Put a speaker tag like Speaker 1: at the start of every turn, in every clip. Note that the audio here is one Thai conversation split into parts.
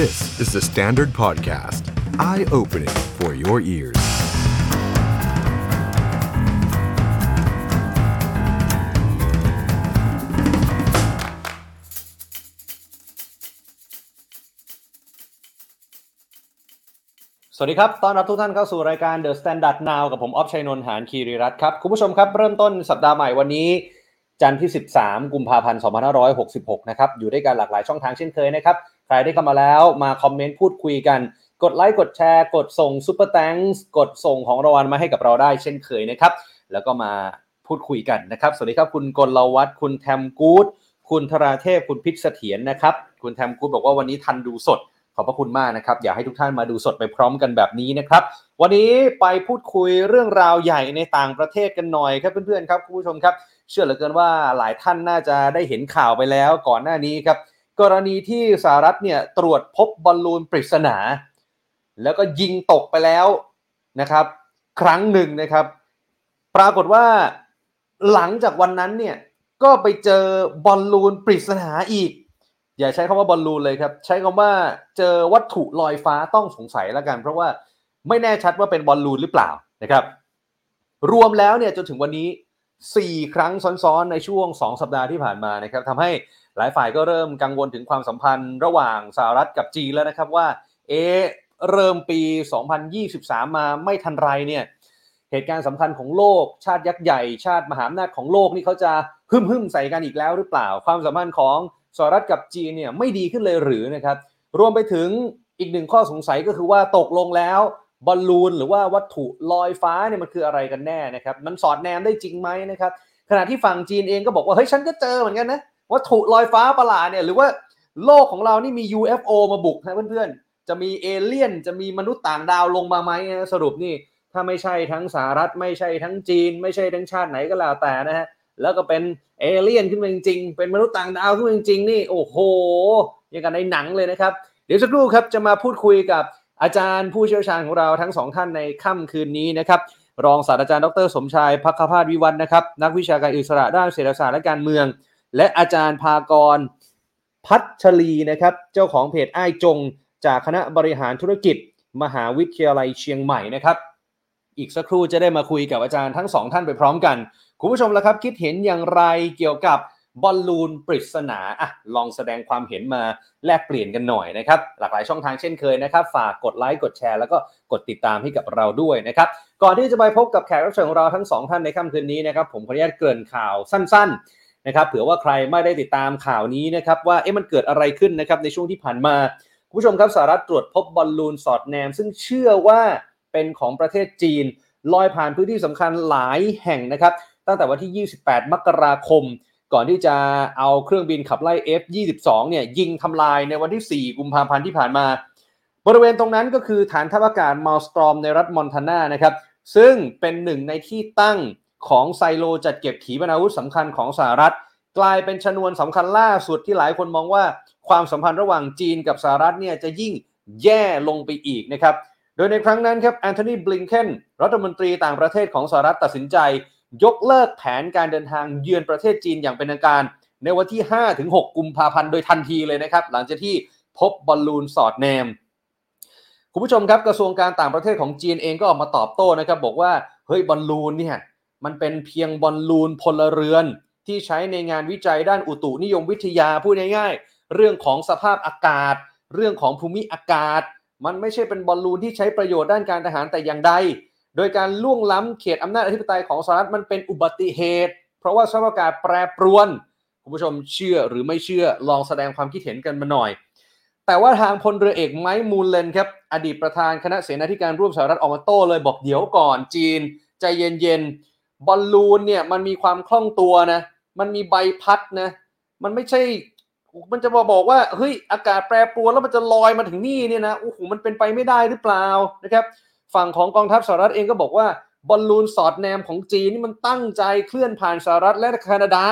Speaker 1: This is the Standard Podcast. Eye-opening for your ears.
Speaker 2: สวัสดีครับ ต้อนรับทุกท่านเข้าสู่รายการ The Standard Now กับผม ออฟชัยนนท์หานคีรีรัตครับ คุณผู้ชมครับ เริ่มต้นสัปดาห์ใหม่วันนี้ จันทร์ที่ 13 กุมภาพันธ์ 2566 นะครับ อยู่ด้วยกันหลากหลายช่องทางเช่นเคยนะครับ ใครได้เข้ามาแล้วมาคอมเมนต์พูดคุยกัน กดไลค์ กดแชร์ กดส่งซุปเปอร์แตงกดส่งของรางวัลมาให้กับเราได้เช่นเคยนะครับ แล้วก็มาพูดคุยกันนะครับ สวัสดีครับคุณกลวัฒน์คุณแทมกูดคุณธราเทพ คุณพิษเสถียรนะครับ คุณแทมกูดบอกว่าวันนี้ทันดูสด ขอบพระคุณมากนะครับ อยากให้ทุกท่านมาดูสดไปพร้อมกันแบบนี้นะครับ วันนี้ไปพูดคุยเรื่องราวใหญ่ในต่างประเทศกันหน่อยครับเพื่อนๆครับคุณผู้ชมครับ เชื่อเหลือเกินว่าหลายท่านน่าจะได้เห็นข่าวไปแล้วก่อนหน้านี้ครับ กรณีที่สหรัฐเนี่ยตรวจพบบอลลูนปริศนา แล้วก็ยิงตกไปแล้วนะครับ ครั้งหนึ่งนะครับ ปรากฏว่าหลังจากวันนั้นเนี่ยก็ไปเจอบอลลูนปริศนาอีก อย่าใช้คำว่าบอลลูนเลยครับ ใช้คำว่าเจอวัตถุลอยฟ้าต้องสงสัยแล้วกัน เพราะว่าไม่แน่ชัดว่าเป็นบอลลูนหรือเปล่านะครับ รวมแล้วเนี่ยจนถึงวันนี้ 4 ครั้งซ้อนๆ ในช่วง 2 สัปดาห์ที่ผ่านมานะครับทำให้หลายฝ่ายก็เริ่มกังวลถึงความสัมพันธ์ระหว่างสหรัฐกับจีนแล้วนะครับว่าเอเริ่มปี 2023 มาไม่ทันไรเนี่ยเหตุการณ์สำคัญของโลก ชาติยักษ์ใหญ่ ชาติมหาอำนาจของโลกนี่เขาจะหึ่มหึมใส่กันอีกแล้วหรือเปล่า ความสัมพันธ์ของสหรัฐกับจีนเนี่ยไม่ดีขึ้นเลยหรือนะครับรวมไปถึงอีกหนึ่งข้อสงสัยก็คือว่าตกลงแล้ว บอลลูนหรือว่าวัตถุลอยฟ้าเนี่ยมันคืออะไรกันแน่นะครับมันสอดแนมได้จริงไหมนะครับขณะที่ฝั่งจีนเองก็บอกว่าเฮ้ยฉันก็เจอเหมือนกันนะวัตถุลอยฟ้าประหลาดเนี่ยหรือว่าโลกของเรานี่มี UFO มาบุกนะเพื่อนๆ จะมีเอเลี่ยน จะมีมนุษย์ต่างดาวลงมาไหมสรุปนี่ ถ้าไม่ใช่ทั้งสหรัฐไม่ใช่ทั้งจีน ไม่ใช่ทั้งชาติไหนก็แล้วแต่นะฮะแล้วก็เป็นเอเลี่ยนขึ้นมาจริงๆ เป็นมนุษย์ต่างดาวขึ้นมาจริงๆนี่โอ้โหอย่างกันในหนังเลยนะครับ เดี๋ยวสักครู่ครับจะมาพูดคุยกับ อาจารย์ผู้เชี่ยวชาญของเราทั้งสองท่านในค่ำคืนนี้นะครับรองศาสตราจารย์ดร สมชายพักพาสวิวัฒน์นะครับ นักวิชาการอิสระด้านเศรษฐศาสตร์และการเมือง และอาจารย์ภากรพัชรีนะครับ เจ้าของเพจอ้ายจง จากคณะบริหารธุรกิจ มหาวิทยาลัยเชียงใหม่นะครับ อีกสักครู่จะได้มาคุยกับอาจารย์ทั้งสองท่านไปพร้อมกัน คุณผู้ชมละครับ คิดเห็นอย่างไรเกี่ยวกับ บอลลูนปริศนาอะลองแสดงความเห็นมาแลกเปลี่ยนกันหน่อยนะครับ หลากหลายช่องทางเช่นเคยนะครับ ฝากกดไลค์กดแชร์ แล้วก็กดติดตามให้กับเราด้วยนะครับ ก่อนที่จะไปพบกับแขกรับเชิญของเราทั้งสองท่านในค่ำคืนนี้นะครับ ผมขออนุญาตเกริ่นข่าวสั้น ๆนะครับ เผื่อว่าใครไม่ได้ติดตามข่าวนี้นะครับ ว่าเอ๊ะมันเกิดอะไรขึ้นนะครับในช่วงที่ผ่านมาคุณผู้ชมครับสหรัฐตรวจพบบอลลูนสอดแนม ซึ่งเชื่อว่าเป็นของประเทศจีนลอยผ่านพื้นที่สำคัญหลายแห่งนะครับ ตั้งแต่วันที่ 28 มกราคม ก่อนที่จะเอาเครื่องบินขับไล่ F22 เนี่ยยิงทำลายในวันที่ 4 กุมภาพันธ์ที่ผ่านมา บริเวณตรงนั้นก็คือฐานทัพอากาศมัลสตรอมในรัฐมอนทานานะครับ ซึ่งเป็นหนึ่งในที่ตั้งของไซโลจัดเก็บขีปนาวุธสำคัญของสหรัฐ กลายเป็นชนวนสำคัญล่าสุดที่หลายคนมองว่า ความสัมพันธ์ระหว่างจีนกับสหรัฐเนี่ยจะยิ่งแย่ลงไปอีกนะครับ โดยในครั้งนั้นครับแอนโทนีบลิงเคนรัฐมนตรีต่างประเทศของสหรัฐตัดสินใจ ยกเลิกแผนการเดินทางเยือนประเทศจีนอย่างเป็นทางการ ในวันที่ 5-6 กุมภาพันธ์โดยทันทีเลยนะครับ หลังจากที่พบบอลลูนสอดแนม คุณผู้ชมครับกระทรวงการต่างประเทศของจีนเองก็ออกมาตอบโต้นะครับ บอกว่าเฮ้ยบอลลูนเนี่ยมันเป็นเพียงบอลลูนพลเรือนที่ใช้ในงานวิจัยด้านอุตุนิยมวิทยาพูดง่ายๆ เรื่องของสภาพอากาศ เรื่องของภูมิอากาศ มันไม่ใช่เป็นบอลลูนที่ใช้ประโยชน์ด้านการทหารแต่อย่างใด โดยการล่วงล้ำเขตอำนาจอธิปไตยของสหรัฐมันเป็นอุบัติเหตุ เพราะว่าสภาพอากาศแปรปรวน คุณผู้ชมเชื่อหรือไม่เชื่อลองแสดงความคิดเห็นกันมาหน่อย แต่ว่าทางพลเรือเอกไมค์มูลเลนครับอดีตประธานคณะเสนาธิการร่วมสหรัฐออกมาโต้เลยบอกเดี๋ยวก่อนจีน ใจเย็นๆบอลลูนเนี่ยมันมีความคล่องตัวนะมันมีใบพัดนะมันไม่ใช่มันจะมาบอกว่าเฮ้ยอากาศแปรปรวนแล้วมันจะลอยมาถึงนี่เนี่ยนะโอ้โหมันเป็นไปไม่ได้หรือเปล่านะครับ ฝั่งของกองทัพสหรัฐเองก็บอกว่าบอลลูนสอดแนมของจีนนี่มันตั้งใจเคลื่อนผ่านสหรัฐและแคนาดา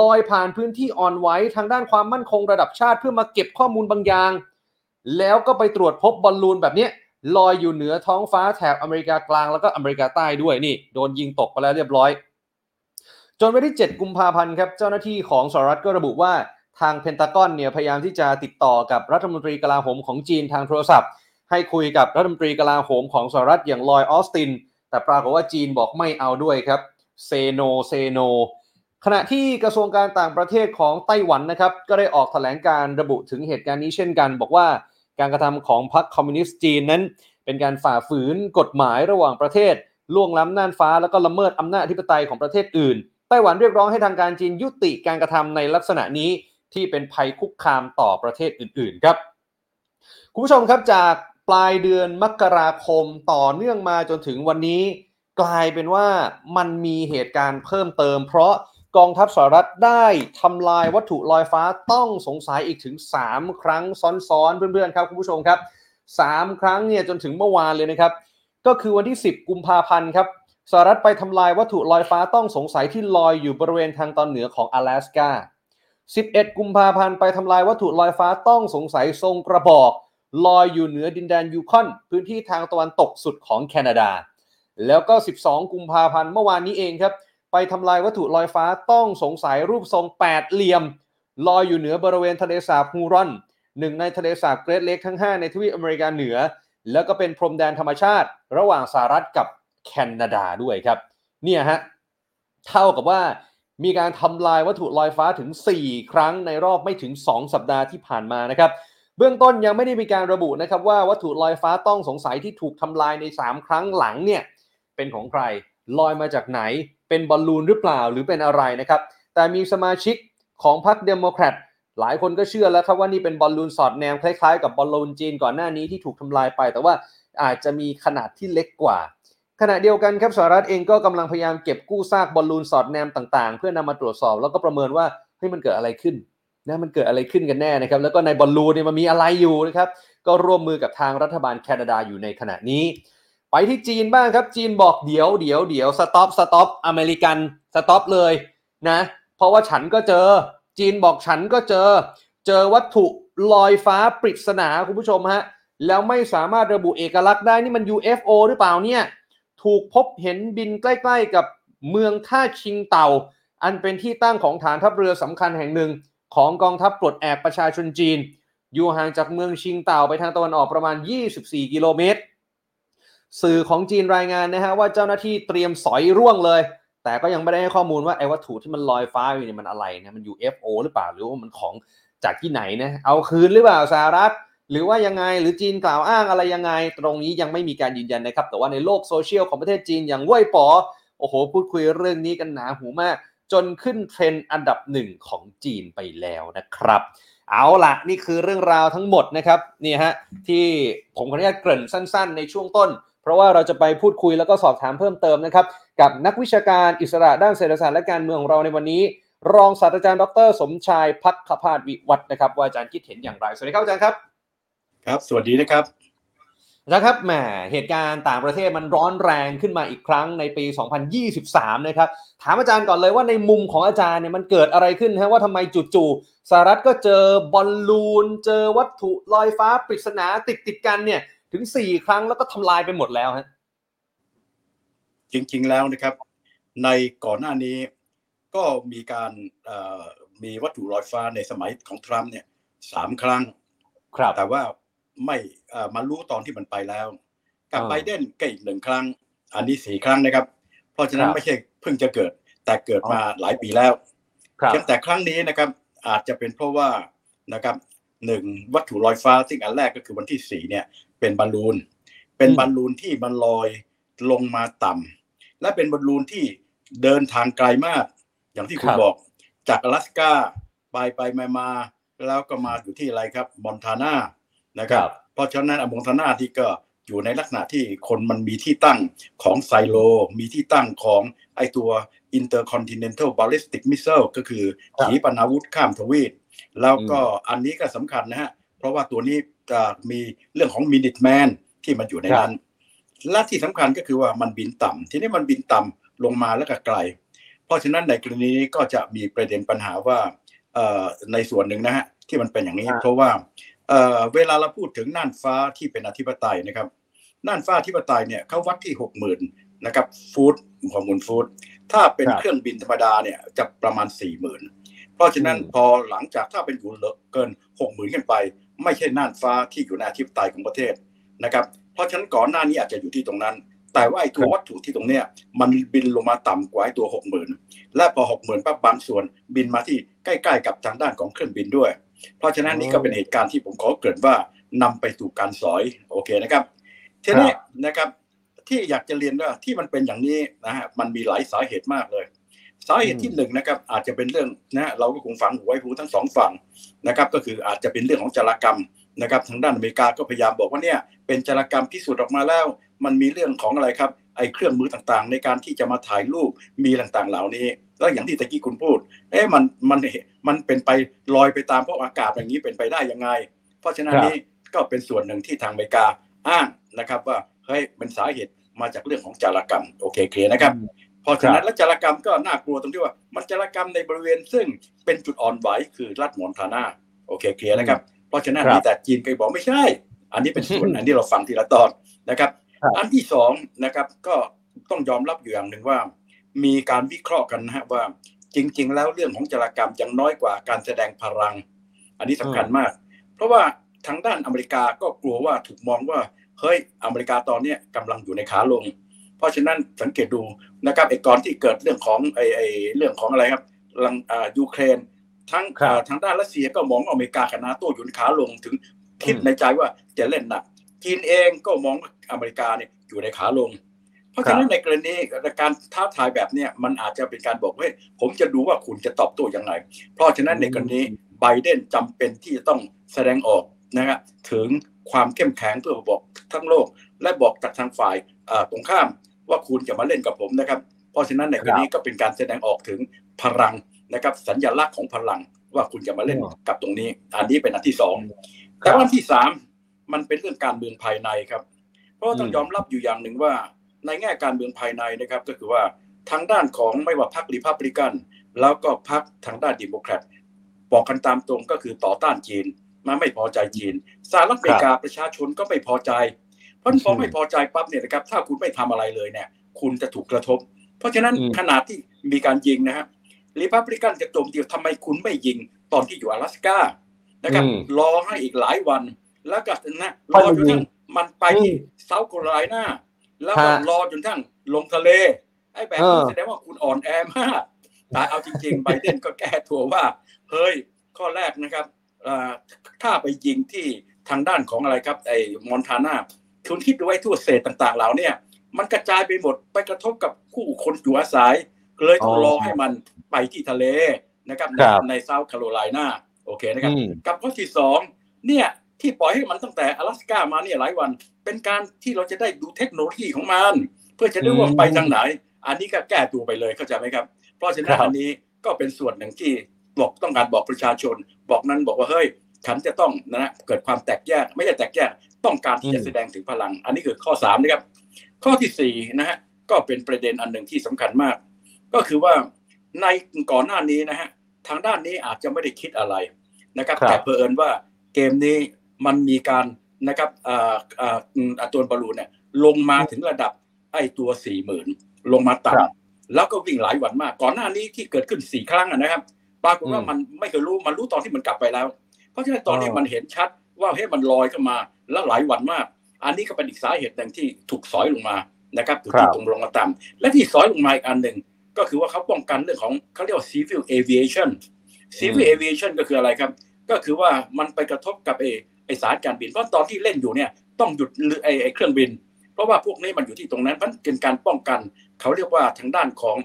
Speaker 2: ลอยผ่านพื้นที่อ่อนไหวทางด้านความมั่นคงระดับชาติเพื่อมาเก็บข้อมูลบางอย่าง แล้วก็ไปตรวจพบบอลลูนแบบนี้ลอยอยู่เหนือท้องฟ้าแถบอเมริกากลางแล้วก็อเมริกาใต้ด้วยนี่ โดนยิงตกไปแล้วเรียบร้อย จนวันที่ 7 กุมภาพันธ์ครับเจ้าหน้าที่ของสหรัฐก็ระบุว่าทางเพนตากอนเนี่ยพยายามที่จะติดต่อกับรัฐมนตรีกลาโหมของจีนทางโทรศัพท์ ให้คุยกับรัฐมนตรีกลาโหมของสหรัฐอย่างลอยออสติน แต่ปรากฏว่าจีนบอกไม่เอาด้วยครับเซโนเซโนขณะที่กระทรวงการต่างประเทศของไต้หวันนะครับ ก็ได้ออกแถลงการระบุถึงเหตุการณ์นี้เช่นกัน บอกว่าการกระทำของพรรคคอมมิวนิสต์จีนนั้น เป็นการฝ่าฝืนกฎหมายระหว่างประเทศล่วงล้ำน่านฟ้าแล้วก็ละเมิดอำนาจอธิปไตยของประเทศอื่น ไต้หวันเรียกร้องให้ทางการจีนยุติการกระทำในลักษณะนี้ที่เป็นภัยคุกคามต่อประเทศอื่นๆครับคุณผู้ชมครับจาก ลายเดือนมกราคมต่อเนื่องมาจนถึงวันนี้ กลายเป็นว่ามันมีเหตุการณ์เพิ่มเติม เพราะกองทัพสหรัฐได้ทำลายวัตถุลอยฟ้าต้องสงสัยอีกถึง 3 ครั้งซ้อนๆ เพื่อนๆครับคุณผู้ชมครับ 3 ครั้งเนี่ยจนถึงเมื่อวานเลยนะครับ ก็คือวันที่ 10 กุมภาพันธ์ครับสหรัฐไปทำลายวัตถุลอยฟ้าต้องสงสัยที่ลอยอยู่บริเวณทางตอนเหนือของ阿拉斯กา11 กุมภาพันธ์ไปทำลายวัตถุลอยฟ้าต้องสงสัยทรงกระบอก ลอยอยู่เหนือดินแดนยูคอน พื้นที่ทางตะวันตกสุดของแคนาดา แล้วก็ 12 กุมภาพันธ์เมื่อวานนี้เองครับ ไปทำลายวัตถุลอยฟ้าต้องสงสัยรูปทรงแปดเหลี่ยม ลอยอยู่เหนือบริเวณทะเลสาบฮูรอนหนึ่งในทะเลสาบเกรทเลกทั้ง 5 ในทวีปอเมริกาเหนือ แล้วก็เป็นพรมแดนธรรมชาติ ระหว่างสหรัฐกับแคนาดาด้วยครับ เนี่ยฮะ เท่ากับว่ามีการทำลายวัตถุลอยฟ้าถึง 4 ครั้งในรอบไม่ถึง 2 สัปดาห์ที่ผ่านมานะครับ เบื้องต้นยังไม่ได้มีการระบุนะครับว่าวัตถุลอยฟ้าต้องสงสัยที่ถูกทำลายใน 3 ครั้งหลังเนี่ยเป็นของใครลอยมาจากไหน เป็นบอลลูนหรือเปล่าหรือเป็นอะไรนะครับ แต่มีสมาชิกของพรรคเดโมแครตหลายคนก็เชื่อแล้วครับว่านี่เป็นบอลลูนสอดแนมคล้ายๆกับบอลลูนจีนก่อนหน้านี้ที่ถูกทำลายไป แต่ว่าอาจจะมีขนาดที่เล็กกว่า ขณะเดียวกันครับสหรัฐเองก็กำลังพยายามเก็บกู้ซากบอลลูนสอดแนมต่างๆ เพื่อนำมาตรวจสอบแล้วก็ประเมินว่าเฮ้ยมันเกิดอะไรขึ้น นะมันเกิดอะไรขึ้นกันแน่นะครับ แล้วก็ในบอลลูนเนี่ยมันมีอะไรอยู่นะครับ ก็ร่วมมือกับทางรัฐบาลแคนาดาอยู่ในขณะนี้ ไปที่จีนบ้างครับ จีนบอกเดี๋ยวเดี๋ยวเดี๋ยว stop stop อเมริกัน stop เลยนะ เพราะว่าฉันก็เจอ จีนบอกฉันก็เจอ เจอวัตถุลอยฟ้าปริศนาคุณผู้ชมฮะ แล้วไม่สามารถระบุเอกลักษณ์ได้นี่มัน UFO หรือเปล่าเนี่ย ถูกพบเห็นบินใกล้ ๆ กับเมืองท่าชิงเต่า อันเป็นที่ตั้งของฐานทัพเรือสำคัญแห่งหนึ่ง ของกองทัพปลดแอกประชาชนจีน อยู่ห่างจากเมืองชิงเต่าไปทางตะวันออกประมาณ 24 กิโลเมตร สื่อของจีนรายงานนะฮะว่าเจ้าหน้าที่เตรียมสอยร่วงเลย แต่ก็ยังไม่ได้ให้ข้อมูลว่าไอ้วัตถุที่มันลอยฟ้าอยู่เนี่ยมันอะไรนะมัน UFO หรือเปล่าหรือว่ามันของจากที่ไหนนะเอาคืนหรือเปล่าสหรัฐหรือว่ายังไงหรือจีนกล่าวอ้างอะไรยังไง ตรงนี้ยังไม่มีการยืนยันนะครับ แต่ว่าในโลกโซเชียลของประเทศจีนอย่างเว่ยป๋อโอ้โห พูดคุยเรื่องนี้กันหนาหูมาก จนขึ้นเทรนด์อันดับหนึ่งของจีนไปแล้วนะครับ เอาล่ะนี่คือเรื่องราวทั้งหมดนะครับนี่ฮะที่ผมขออนุญาตเกริ่นสั้น ๆ ในช่วงต้น เพราะว่าเราจะไปพูดคุยแล้วก็สอบถามเพิ่มเติมนะครับ กับนักวิชาการอิสระด้านเศรษฐศาสตร์และการเมืองของเราในวันนี้ รองศาสตราจารย์ดร สมชายพักขพาสวิวัฒนะครับว่าอาจารย์คิดเห็นอย่างไรสวัสดีครับอาจารย์ครับ
Speaker 3: ครับ สวัสดีนะครับ
Speaker 2: นะครับแหมเหตุการณ์ต่างประเทศมันร้อนแรงขึ้นมาอีกครั้งในปี 2023 นะครับ ถามอาจารย์ก่อนเลยว่าในมุมของอาจารย์เนี่ยมันเกิดอะไรขึ้นฮะว่าทำไมจู่ๆสหรัฐก็เจอบอลลูน เจอวัตถุลอยฟ้าปริศนาติดติดๆกันเนี่ยถึง 4 ครั้งแล้วก็ทำลายไปหมดแล้วฮะ
Speaker 3: จริงๆแล้วนะครับ ในก่อนหน้านี้ก็มีการเอ่อมีวัตถุลอยฟ้าในสมัยของทรัมป์เนี่ยสามครั้ง
Speaker 2: ครับ
Speaker 3: แต่ว่าไม่เอ่อ มารู้ตอนที่มันไปแล้ว กับ
Speaker 2: อ่า
Speaker 3: ไบเดนก็อีกหนึ่งครั้ง อันนี้สี่ครั้งนะครับ เพราะฉะนั้
Speaker 2: คนรับ
Speaker 3: ไม่ใช่เพิ่งจะเกิด แต่เกิดมาหลายปีแล้ว
Speaker 2: ครับ
Speaker 3: เพียงแต่ครั้งนี้นะครับ อาจจะเป็นเพราะว่านะครับหนึ่งวัตถุลอยฟ้าซึ่งอันแรกก็คือวันที่สี่เนี่ย เป็นบอลลูน เป็นบอลลูนที่มันลอยลงมาต่ำและเป็นบอลลูนที่เดินทางไกลมาก อย่างที่คุ
Speaker 2: ค
Speaker 3: ณ
Speaker 2: รับ
Speaker 3: บอกจากอลาสก้าไปไปมามาแล้วก็มาอยู่ที่อะไรครับมอนทานานะครับ เพราะฉะนั้นอมอนทานาที่ก็อยู่ในลักษณะที่คนมันมีที่ตั้งของไซโล มีที่ตั้งของไอตัว intercontinental ballistic missile ก็คือ
Speaker 2: ครับ
Speaker 3: ขีปนาวุธข้ามทวีปแล้วก็อันนี้ก็สำคัญนะฮะ เพราะว่าตัวนี้จะมีเรื่องของ Minuteman ที่มันอยู่ในนั้น และที่สำคัญก็คือว่ามันบินต่ำทีนี้มันบินต่ำลงมาแล้วก็ไกล เพราะฉะนั้นในกรณีนี้ก็จะมีประเด็นปัญหาว่าเอ่อในส่วนหนึ่งนะฮะที่มันเป็นอย่างนี้
Speaker 2: ครับ
Speaker 3: เพราะว่า เอ่อเวลาเราพูดถึงน่านฟ้าที่เป็นอธิปไตยนะครับ น่านฟ้าอธิปไตยเนี่ยเขาวัดที่หกหมื่นนะครับฟุตของมูลฟุตถ้าเป็น
Speaker 2: ครับ
Speaker 3: เครื่องบินธรรมดาเนี่ยจะประมาณสี่หมื่นเพราะฉะนั้นพอหลังจากถ้าเป็นอยู่เกินหกหมื่นขึ้นไป ไม่ใช่น่านฟ้าที่อยู่ในอาทิตย์ตายของประเทศนะครับ เพราะฉะนั้นก่อนหน้านี้อาจจะอยู่ที่ตรงนั้น แต่ว่าไอ้ตัววัตถุที่ตรงเนี้ยมันบินลงมาต่ำกว่าไอ้ตัวหกหมื่นและพอหกหมื่นปั๊บบางส่วนบินมาที่ใกล้ ๆ กับทางด้านของเครื่องบินด้วย เพราะฉะนั้นนี่ก็เป็นเหตุการณ์ที่ผมขอเกริ่นว่านำไปสู่การสอยโอเคนะครับทีนี้นะครับที่อยากจะเรียนว่าที่มันเป็นอย่างนี้นะฮะมันมีหลายสาเหตุมากเลย สาเหตุที่หนึ่งนะครับ อาจจะเป็นเรื่องนะเราก็คงฟังหูไว้หูทั้งสองฝั่งนะครับ ก็คืออาจจะเป็นเรื่องของจารกรรมนะครับ ทางด้านอเมริกาก็พยายามบอกว่าเนี่ยเป็นจารกรรมพิสูจน์ออกมาแล้ว มันมีเรื่องของอะไรครับไอ้เครื่องมือต่างๆ ในการที่จะมาถ่ายรูปมีต่างๆเหล่านี้ แล้วอย่างที่ตะกี้คุณพูดเอ๊ะมันมัน มันเป็นไปลอยไปตามพวกอากาศอย่างนี้เป็นไปได้ยังไง เพราะฉะนั้นนี้ก็เป็นส่วนหนึ่งที่ทางอเมริกาอ้างนะครับ ว่าเฮ้ยเป็นสาเหตุมาจากเรื่องของจารกรรมโอเคเคลียร์นะครับพอฉะนั้นและจารกรรมก็น่ากลัวตรงที่ว่า มันจารกรรมในบริเวณซึ่งเป็นจุดอ่อนไหวคือรัฐมอนทานาโอเคเคลียร์นะครับ เพราะฉะนั้นมีแต่จีนเคยบอกไม่ใช่ อันนี้เป็นส่วนอันนี้เราฟังทีละตอนนะครับ อันที่สองนะครับก็ต้องยอมรับอยู่อย่างหนึ่งว่า มีการวิเคราะห์กันนะฮะว่า จริง ๆ แล้วเรื่องของจารกรรมยังน้อยกว่าการแสดงพลัง อันนี้สำคัญมาก เพราะว่าทางด้านอเมริกาก็กลัวว่าถูกมองว่าเฮ้ยอเมริกาตอนนี้กำลังอยู่ในขาลง เพราะฉะนั้นสังเกตดูนะครับไอ้ก่อนที่เกิดเรื่องของไอ้ไอ้เรื่องของอะไรครับลังอ่ายูเครนทั้งทางด้านรัสเซียก็มองอเมริกากับนาโต้อยู่ในขาลงถึงคิดในใจว่าจะเล่นหนักจีนเองก็มองอเมริกาเนี่ยอยู่ในขาลง เพราะฉะนั้นในกรณีการท้าทายแบบเนี้ยมันอาจจะเป็นการบอกว่าผมจะดูว่าคุณจะตอบโต้ยังไงเพราะฉะนั้นในกรณีไบเดนจำเป็นที่จะต้องแสดงออกนะครับถึงความเข้มแข็งเพื่อบอกทั้งโลก และบอกจากทางฝ่ายตรงข้ามว่าคุณจะมาเล่นกับผมนะครับ เพราะฉะนั้นในกรณีก็เป็นการแสดงออกถึงพลังนะครับ สัญลักษณ์ของพลังว่าคุณจะมาเล่นกับตรงนี้ อันนี้เป็นอันที่สองแต่อันที่สามมันเป็นเรื่องการเมืองภายในครับ เพราะต้องยอมรับอยู่อย่างหนึ่งว่า ในแง่การเมืองภายในนะครับก็คือว่าทางด้านของไม่ว่าพรรครีพับลิกัน แล้วก็พรรคทางด้านดิโมแครตบอกกันตามตรงก็คือต่อต้านจีนมาไม่พอใจจีนสหรัฐอเมริกาประชาชนก็ไม่พอใจ เพราะพอไม่พอใจปั๊บเนี่ยนะครับถ้าคุณไม่ทำอะไรเลยเนี่ยคุณจะถูกกระทบ เพราะฉะนั้นขนาดที่มีการยิงนะฮะรีพับลิกันจะโจมตีทำไมคุณไม่ยิงตอนที่อยู่阿拉สกานะครับรอให้อีกหลายวันแล้วก็นะรอจนทั้งมันไปที่เซาท์แคโรไลนา แล้วก็รอจนทั้งลงทะเล ไอ้แบบนี้แสดงว่าคุณอ่อนแอมากแต่เอาจริงๆไบเดนก็แก้ตัวว่า เฮ้ย ข้อแรกนะครับถ้าไปยิงที่ทางด้านของอะไรครับ ไอ้มอนทานาคุณคิดดูไว้ทั่วเศษต่างๆเหล่านี้มันกระจายไปหมดไปกระทบกับคู่คนอยู่อาศัยเลยต้องรอให้มันไปที่ทะเลนะครับในเซาท์แคโรไลนาโอเคนะครับ กับข้อที่สองเนี่ย ที่ปล่อยให้มันตั้งแต่阿拉斯กามาเนี่ยหลายวัน เป็นการที่เราจะได้ดูเทคโนโลยีของมัน เพื่อจะได้ว่าไปทางไหน อันนี้ก็แก้ตัวไปเลยเข้าใจไหมครับ เพราะฉะนั้นอันนี้ก็เป็นส่วนหนึ่งที่บอกต้องการบอกประชาชน บอกนั้นบอกว่าเฮ้ยฉันจะต้องนะเกิดความแตกแยก ไม่ใช่แตกแยกต้องการที่จะแสดงถึงพลัง อันนี้คือข้อสามนะครับ ข้อที่สี่นะฮะก็เป็นประเด็นอันหนึ่งที่สำคัญมาก ก็คือว่าในก่อนหน้านี้นะฮะทางด้านนี้อาจจะไม่ได้คิดอะไรนะครับแต่เพอิญว่าเกมนี้ มันมีการนะครับตัวบอลลูนเนี่ยลงมาถึงระดับไอ้ตัวสี่หมื่นลงมาต่ำแล้วก็วิ่งหลายวันมาก ก่อนหน้านี้ที่เกิดขึ้นสี่ครั้งนะครับปรากฏว่ามันไม่เคยรู้มันรู้ตอนที่มันกลับไปแล้ว เพราะฉะนั้นตอนนี้มันเห็นชัดว่าเฮ้ยมันลอยขึ้นมาแล้วหลายวันมาก อันนี้ก็เป็นอีกสาเหตุหนึ่งที่ถูกสอยลงมานะครับถูกตรงลงมาต่ำและที่สอยลงมาอีกอันหนึ่งก็คือว่าเขาป้องกันเรื่องของเขาเรียกว่า civil aviation civil aviation ก็คืออะไรครับ ก็คือว่ามันไปกระทบกับไอ ไอสารการบินเพราะตอนที่เล่นอยู่เนี่ยต้องหยุดไอไอเครื่องบิน เพราะว่าพวกนี้มันอยู่ที่ตรงนั้นมันเป็นการป้องกัน เขาเรียกว่าทางด้านของ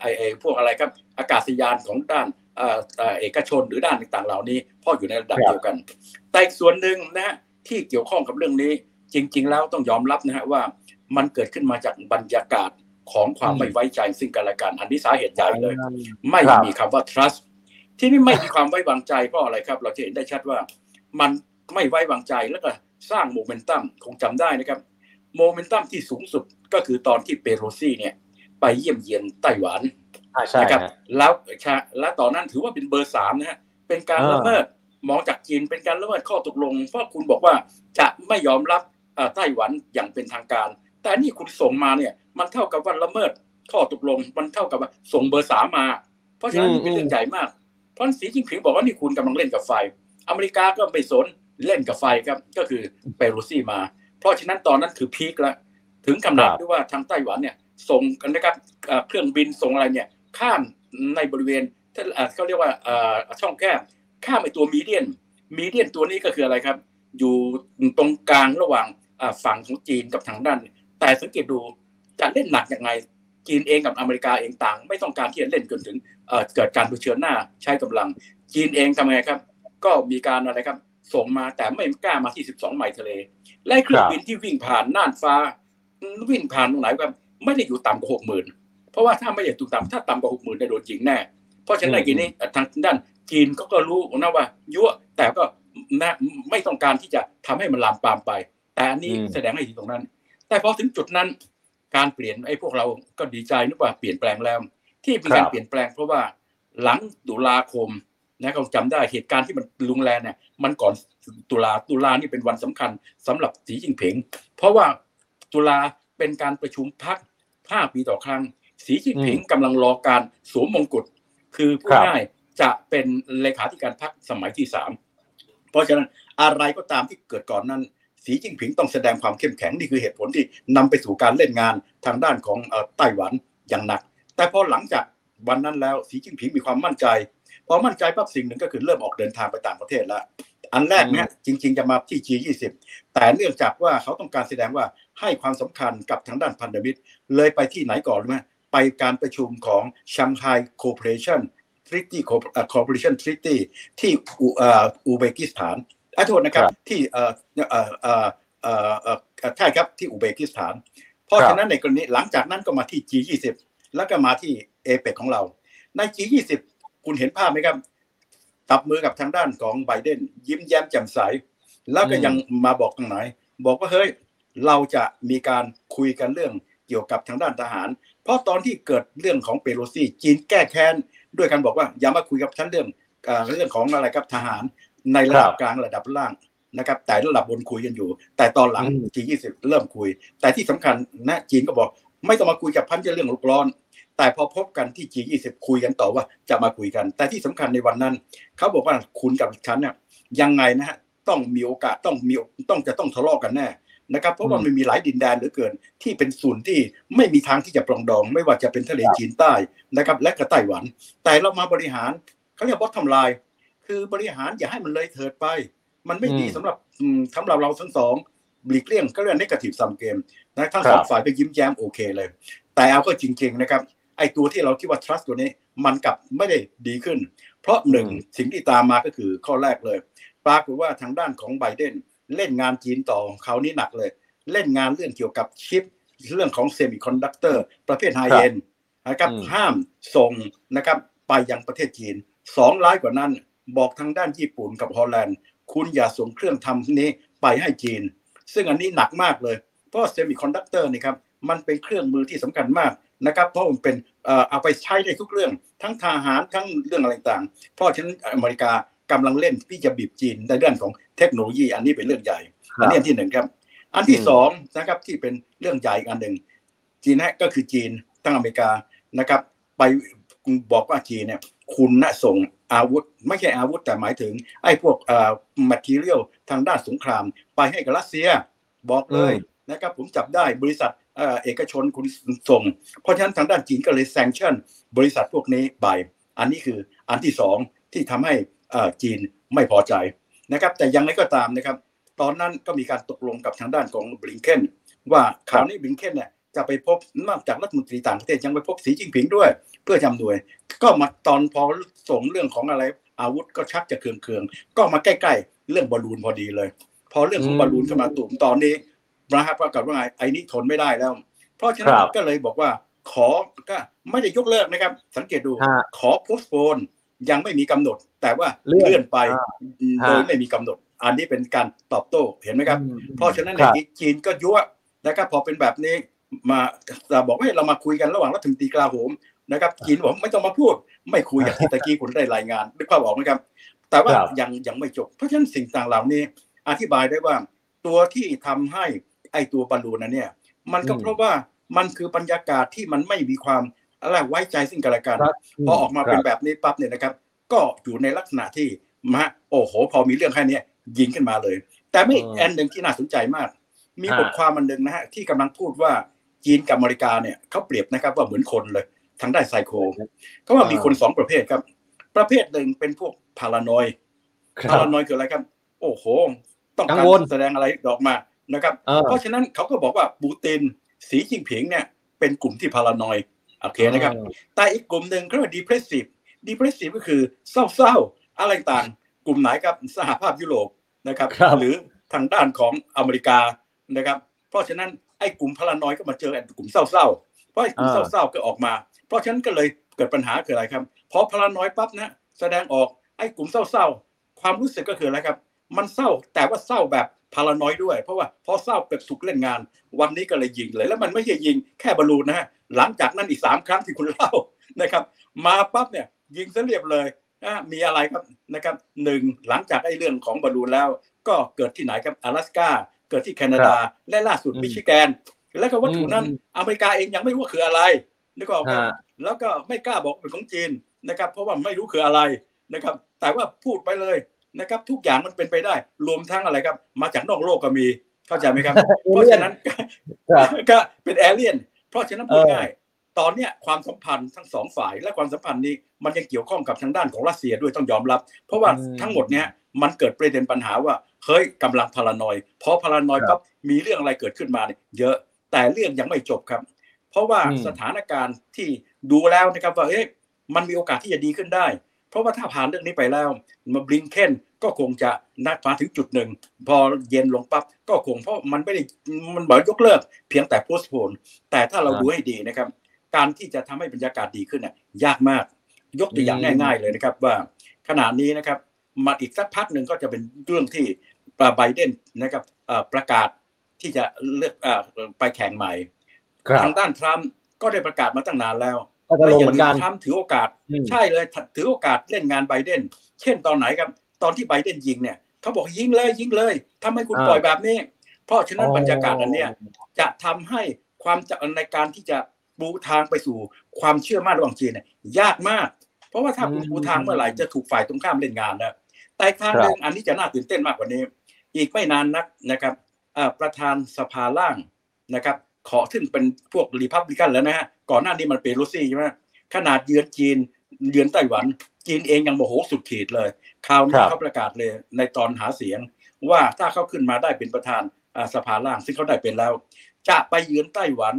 Speaker 3: ไอไอพวกอะไรครับอากาศยานของด้านเอกชนหรือด้านต่างๆ เหล่านี้พ่ออยู่ในระดับเดียวกัน แต่อีกส่วนหนึ่งนะฮะที่เกี่ยวข้องกับเรื่องนี้ จริง ๆ แล้วต้องยอมรับนะฮะว่ามันเกิดขึ้นมาจากบรรยากาศของความไม่ไว้ใจซึ่งกันและกันอันนี้สาเหตุใหญ่เลย ไม่มีคำว่า trust ที่นี่ไม่มีความไว้วางใจเพราะอะไรครับ เราจะเห็นได้ชัดว่ามัน ไม่ไว้วางใจแล้วก็สร้างโมเมนตัมคงจำได้นะครับโมเมนตัมที่สูงสุดก็คือตอนที่เปโลซีเนี่ย ไปเยี่ยมเยียนไต้หวันนะครับแล้วและตอนนั้นถือว่าเป็นเบอร์สามนะฮะเป็นการละเมิดมองจากจีนเป็นการละเมิดข้อตกลง เพราะคุณบอกว่าจะไม่ยอมรับไต้หวันอย่างเป็นทางการ แต่นี่คุณส่งมาเนี่ย มันเท่ากับว่าละเมิดข้อตกลง มันเท่ากับว่าส่งเบอร์สามมา เพราะฉะนั้นเป็นเรื่องใหญ่มากเพราะสีจิ้นผิงบอกว่านี่คุณกำลังเล่นกับไฟ อเมริกาก็ไม่สน เล่นกับไฟครับก็คือเปรูซี่มา เพราะฉะนั้นตอนนั้นคือพีคแล้วถึงกำลังด้วยว่าทางไต้หวันเนี่ยส่งกันนะครับเครื่องบินส่งอะไรเนี่ยข้ามในบริเวณเขาเรียกว่าช่องแคบข้ามไอตัวมีเดียน มีเดียนตัวนี้ก็คืออะไรครับ อยู่ตรงกลางระหว่างฝั่งของจีนกับทางด้าน แต่สังเกตดูจะเล่นหนักยังไงจีนเองกับอเมริกาเองต่าง ไม่ต้องการที่จะเล่นจนถึงเกิดการเผชิญหน้าใช้กำลัง จีนเองทำไงครับ ก็มีการอะไรครับ ส่งมาแต่ไม่กล้ามาที่ 12 ไมล์ทะเล และเครื่องบินที่วิ่งผ่านน่านฟ้า วิ่งผ่านตรงไหนครับไม่ได้อยู่ต่ำกว่าหกหมื่นเพราะว่าถ้าไม่อยากถูกต่ำถ้าต่ำกว่าหกหมื่นได้โดนจริงแน่ เพราะฉะนั้นทีนี้ทางด้านจีนเขาก็รู้นะว่ายั่วแต่ก็นะไม่ต้องการที่จะทำให้มันลามปามไป แต่อันนี้แสดงให้เห็นตรงนั้น แต่พอถึงจุดนั้น การเปลี่ยนไอ้พวกเราก็ดีใจนึกว่าเปลี่ยนแปลงแล้ว ที่มีการเปลี่ยนแปลงเพราะว่าหลังตุลาคม นะเราจำได้เหตุการณ์ที่มันลุงแรงเนี่ยมันก่อนตุลาตุลานี่เป็นวันสำคัญสำหรับสีจิงผิงเพราะว่าตุลาเป็นการประชุมพักห้าปีต่อครั้ง สีจิงผิงกำลังรอการสวมมงกุฎคือผู้ง่ายจะเป็นเลขาธิการพรรคสมัยที่สามเพราะฉะนั้นอะไรก็ตามที่เกิดก่อนนั้น สีจิ้งผิงต้องแสดงความเข้มแข็งนี่คือเหตุผลที่นำไปสู่การเล่นงานทางด้านของไต้หวันอย่างหนัก แต่พอหลังจากวันนั้นแล้วสีจิ้งผิงมีความมั่นใจ พอมั่นใจปั๊บสิ่งหนึ่งก็คือเริ่มออกเดินทางไปต่างประเทศแล้วอันแรกเนี่ยจริง ๆ จะมาที่ G20 แต่เนื่องจากว่าเขาต้องการแสดงว่าให้ความสำคัญกับทางด้านพันธมิตร เลยไปที่ไหนก่อนรู้ไหมไปการประชุมของ Shanghai Cooperation Treaty Cooperation Treaty ที่อูเบกิสถานอโทษนะครับที่เอ่อเอ่อเอ่อเอ่อใช่ครับที่อูเบกิสถาน เพราะฉะนั้นในกรณีหลังจากนั้นก็มาที่ G20 แล้วก็มาที่เอเปกของเรา ใน G20 คุณเห็นภาพไหมครับ ตับมือกับทางด้านของไบเดน ยิ้มแย้มแจ่มใส แล้วก็ยังมาบอกตรงไหน บอกว่าเฮ้ย เราจะมีการคุยกันเรื่องเกี่ยวกับทางด้านทหาร เพราะตอนที่เกิดเรื่องของเปโลซี่จีนแก้แค้นด้วยกันบอกว่าอย่ามาคุยกับฉันเรื่องเรื่องของอะไรครับทหารในระดับกลางระดับล่างนะครับแต่ระดับบนคุยกันอยู่ แต่ตอนหลัง G20 เริ่มคุย แต่ที่สำคัญนะจีนก็บอก ไม่ต้องมาคุยกับพันจะเรื่องลุกร้อน แต่พอพบกันที่ G20 คุยกันต่อว่าจะมาคุยกัน แต่ที่สำคัญในวันนั้น เขาบอกว่าคุณกับฉันเนี่ยยังไงนะฮะต้องมีโอกาสต้องมีต้องจะต้องทะเลาะกันแน่นะครับเพราะว่ามันมีหลายดินแดนเหลือเกิน ที่เป็นส่วนที่ไม่มีทางที่จะปรองดอง ไม่ว่าจะเป็นทะเลจีนใต้นะครับ และก็ไต้หวัน แต่เรามาบริหารเขาเรียกว่าทำลาย คือบริหารอย่าให้มันเลยเถิดไป มันไม่ดีสำหรับสำหรับเราทั้งสองบลีกเลี่ยงก็เรียกนกาทีฟซัมเกมนะทั้งสองฝ่ายไปยิ้มแย้มโอเคเลย แต่เอาก็จริง ๆนะครับ ไอตัวที่เราคิดว่า trust ตัวนี้มันกลับไม่ได้ดีขึ้น เพราะหนึ่งสิ่งที่ตามมาก็คือข้อแรกเลย ปรากฏว่าทางด้านของไบเดนเล่นงานจีนต่อเขานี้หนักเลย เล่นงานเรื่องเกี่ยวกับชิป เรื่องของเซมิคอนดักเตอร์ประเภท high-end นะครับห้ามส่งนะครับไปยังประเทศจีนสองร้ายกว่านั้น บอกทางด้านญี่ปุ่นกับฮอลแลนด์ คุณอย่าส่งเครื่องทำนี้ไปให้จีน ซึ่งอันนี้หนักมากเลย เพราะเซมิคอนดักเตอร์นี่ครับมันเป็นเครื่องมือที่สำคัญมาก นะครับเพราะมันเป็นเอาไปใช้ได้ทุกเรื่อง ทั้งทหารทั้งเรื่องอะไรต่างเพราะฉะนั้นอเมริกากำลังเล่นที่จะบีบจีนในเรื่องของเทคโนโลยี อันนี้เป็นเรื่องใหญ่ อันนี้อันที่หนึ่งครับ อันที่สองนะครับที่เป็นเรื่องใหญ่อันหนึ่งจีนนะก็คือจีนตั้งอเมริกานะครับ ไปบอกว่าจีนเนี่ยคุณนะส่งอาวุธ ไม่ใช่อาวุธแต่หมายถึง ไอ้พวกเอ่อมาทีเรียลทางด้านสงคราม ไปให้กับรัสเซียบอกเลยนะครับผมจับได้บริษัท เอกชนคุณส่ง เพราะฉะนั้นทางด้านจีนก็เลย sanction บริษัทพวกนี้ไปอันนี้คืออันที่สองที่ทำให้จีนไม่พอใจนะครับ แต่ยังไงก็ตามนะครับ ตอนนั้นก็มีการตกลงกับทางด้านของบลิงเคนว่าคราวนี้บลิงเคนเนี่ยจะไปพบนอกจากรัฐมนตรีต่างประเทศยังไปพบสีจิ้นผิงด้วย เพื่อจำหน่วย ก็มาตอนพอส่งเรื่องของอะไรอาวุธก็ชักจะเคืองเคืองก็มาใกล้ๆ เรื่องบอลลูนพอดีเลย พอเรื่องของบอลลูนเข้ามาตุ่มตอนนี้ นะครับปรากฏว่าไงไอ้นี้ทนไม่ได้แล้ว เพราะฉะนั้นก็เลยบอกว่าขอก็ไม่ได้ยกเลิกนะครับ สังเกตดูขอโพสต์โฟนยังไม่มีกำหนด แต่ว่าเลื่อนไปโดยไม่มีกำหนด อันนี้เป็นการตอบโต้เห็นไหมครับ เพราะฉะนั้นในจีนก็ยั่วนะครับพอเป็นแบบนี้มาบอกให้เรามาคุยกันระหว่างรัฐมนตรีกลาโหมนะครับจีนบอกไม่ต้องมาพูด ไม่คุยอย่างที่ตะกี้คุณได้รายงานด้วยความบอกไหมครับ แต่ว่ายังยังไม่จบ เพราะฉะนั้นสิ่งต่างเหล่านี้อธิบายได้ว่าตัวที่ทำให้ ไอตัวบอลลูนนั้นเนี่ย มันก็เพราะว่ามันคือบรรยากาศที่มันไม่มีความอะไรไว้ใจซึ่งกันและกันพอออกมาเป็นแบบนี้ปั๊บเนี่ยนะครับ ก็อยู่ในลักษณะที่มาโอ้โห พอมีเรื่องแค่นี้ยิงขึ้นมาเลย แต่ไม่แอนหนึ่งที่น่าสนใจมาก มีบทความมันหนึ่งนะฮะที่กำลังพูดว่าจีนกับอเมริกาเนี่ยเขาเปรียบนะครับว่าเหมือนคนเลยทางด้านไซโคเขาว่ามีคนสองประเภทครับ ประเภทหนึ่งเป็นพวกพารานอยพารานอยคืออะไรครับ โอ้โห ต้องการแสดงอะไรดอกมา นะครับ เพราะฉะนั้นเขาก็บอกว่าปูติน สีจิ้งผิงเนี่ยเป็นกลุ่มที่พารานอยโอเคนะครับ แต่อีกกลุ่มหนึ่งเขาเรียกว่า depressive depressive ก็คือเศร้าๆ อะไรต่างกลุ่มไหนครับสหภาพยุโรปนะครับหรือทางด้านของอเมริกานะครับ เพราะฉะนั้นไอ้กลุ่มพารานอยก็มาเจอกันกลุ่มเศร้าๆ เพราะไอ้กลุ่มเศร้าๆก็ออกมา เพราะฉะนั้นก็เลยเกิดปัญหาคืออะไรครับพอพารานอยปั๊บนะแสดงออกไอ้กลุ่มเศร้าๆ ความรู้สึกก็คืออะไรครับ มันเศร้าแต่ว่าเศร้าแบบพารานอยด้วย เพราะว่าพอเศร้าเกิดถูกเล่นงาน วันนี้ก็เลยยิงเลย แล้วมันไม่ใช่ยิงแค่บอลลูนนะฮะหลังจากนั้นอีกสามครั้งที่คุณเล่านะครับ มาปั๊บเนี่ยยิงซะเรียบเลยนะมีอะไรครับนะครับหนึ่งหลังจากไอ้เรื่องของบอลลูนแล้ว ก็เกิดที่ไหนครับ阿拉斯กาเกิดที่แคนาดา และล่าสุดมิชิแกน แล้วก็วัตถุนั้นอเมริกาเองยังไม่รู้ว่าคืออะไรนึกออกไหมแล้วก็ไม่กล้าบอกเป็นของจีนนะครับ เพราะว่าไม่รู้คืออะไรนะครับ แต่ว่าพูดไปเลย นะครับทุกอย่างมันเป็นไปได้ รวมทั้งอะไรครับ มาจากนอกโลกก็มีเข้าใจไหมครับ เพราะฉะนั้นก็เป็นแอเลียน เพราะฉะนั้นพูดง่ายตอนเนี้ยความสัมพันธ์ทั้งสองฝ่ายและความสัมพันธ์นี้มันยังเกี่ยวข้องกับทางด้านของรัสเซียด้วยต้องยอมรับ เพราะว่าทั้งหมดเนี้ยมันเกิดประเด็นปัญหาว่าเฮ้ยกำลังพารานอยพอพารานอยปั๊บมีเรื่องอะไรเกิดขึ้นมาเนี่ยเยอะแต่เรื่องยังไม่จบครับ เพราะว่าสถานการณ์ที่ดูแล้วนะครับว่าเฮ้ยมันมีโอกาสที่จะดีขึ้นได้ เพราะว่าถ้าผ่านเรื่องนี้ไปแล้วมาบลิงเคนก็คงจะนัดมาถึงจุดหนึ่ง พอเย็นลงปั๊บก็คงเพราะมันไม่ได้มันบอกยกเลิก เพียงแต่โพสโพนแต่ถ้าเราดูให้ดีนะครับ การที่จะทำให้บรรยากาศดีขึ้นน่ะยากมาก ยกตัวอย่างง่าย ๆเลยนะครับ ว่าขณะนี้นะครับมาอีกสักพักหนึ่งก็จะเป็นเรื่องที่ไบเดนนะครับประกาศที่จะเลือกไปแข่งใหม่ทางด้านทรัมป์ก็ได้ประกาศมาตั้งนานแล้ว
Speaker 2: และอย่าง
Speaker 3: ทรัมป์ถือโอกาส ใช่เลยถือโอกาสเล่นงานไบเดน เช่นตอนไหนครับตอนที่ไบเดนยิงเนี่ยเขาบอกยิงเลยยิงเลยทำให้คุณปล่อยแบบนี้ เพราะฉะนั้นบรรยากาศอันเนี้ยจะทำให้ความจะในการที่จะปูทางไปสู่ความเชื่อมั่นระหว่างจีนเนี่ยยากมาก เพราะว่าถ้าคุณปูทางเมื่อไหร่จะถูกฝ่ายตรงข้ามเล่นงานนะแต่ทางหนึ่งอันนี้จะน่าตื่นเต้นมากกว่านี้ อีกไม่นานนักนะครับประธานสภาล่างนะครับ ขอซึ่งเป็นพวกรีพับลิกันแล้วนะฮะก่อนหน้านี้มันเป็นรูซี่ใช่ไหมขนาดเยือนจีนเยือนไต้หวัน จีนเองยังโมโหสุดขีดเลยคราวนี้เขาประกาศเลยในตอนหาเสียง ว่าถ้าเขาขึ้นมาได้เป็นประธานสภาล่างซึ่งเขาได้เป็นแล้ว จะไปเยือนไต้หวัน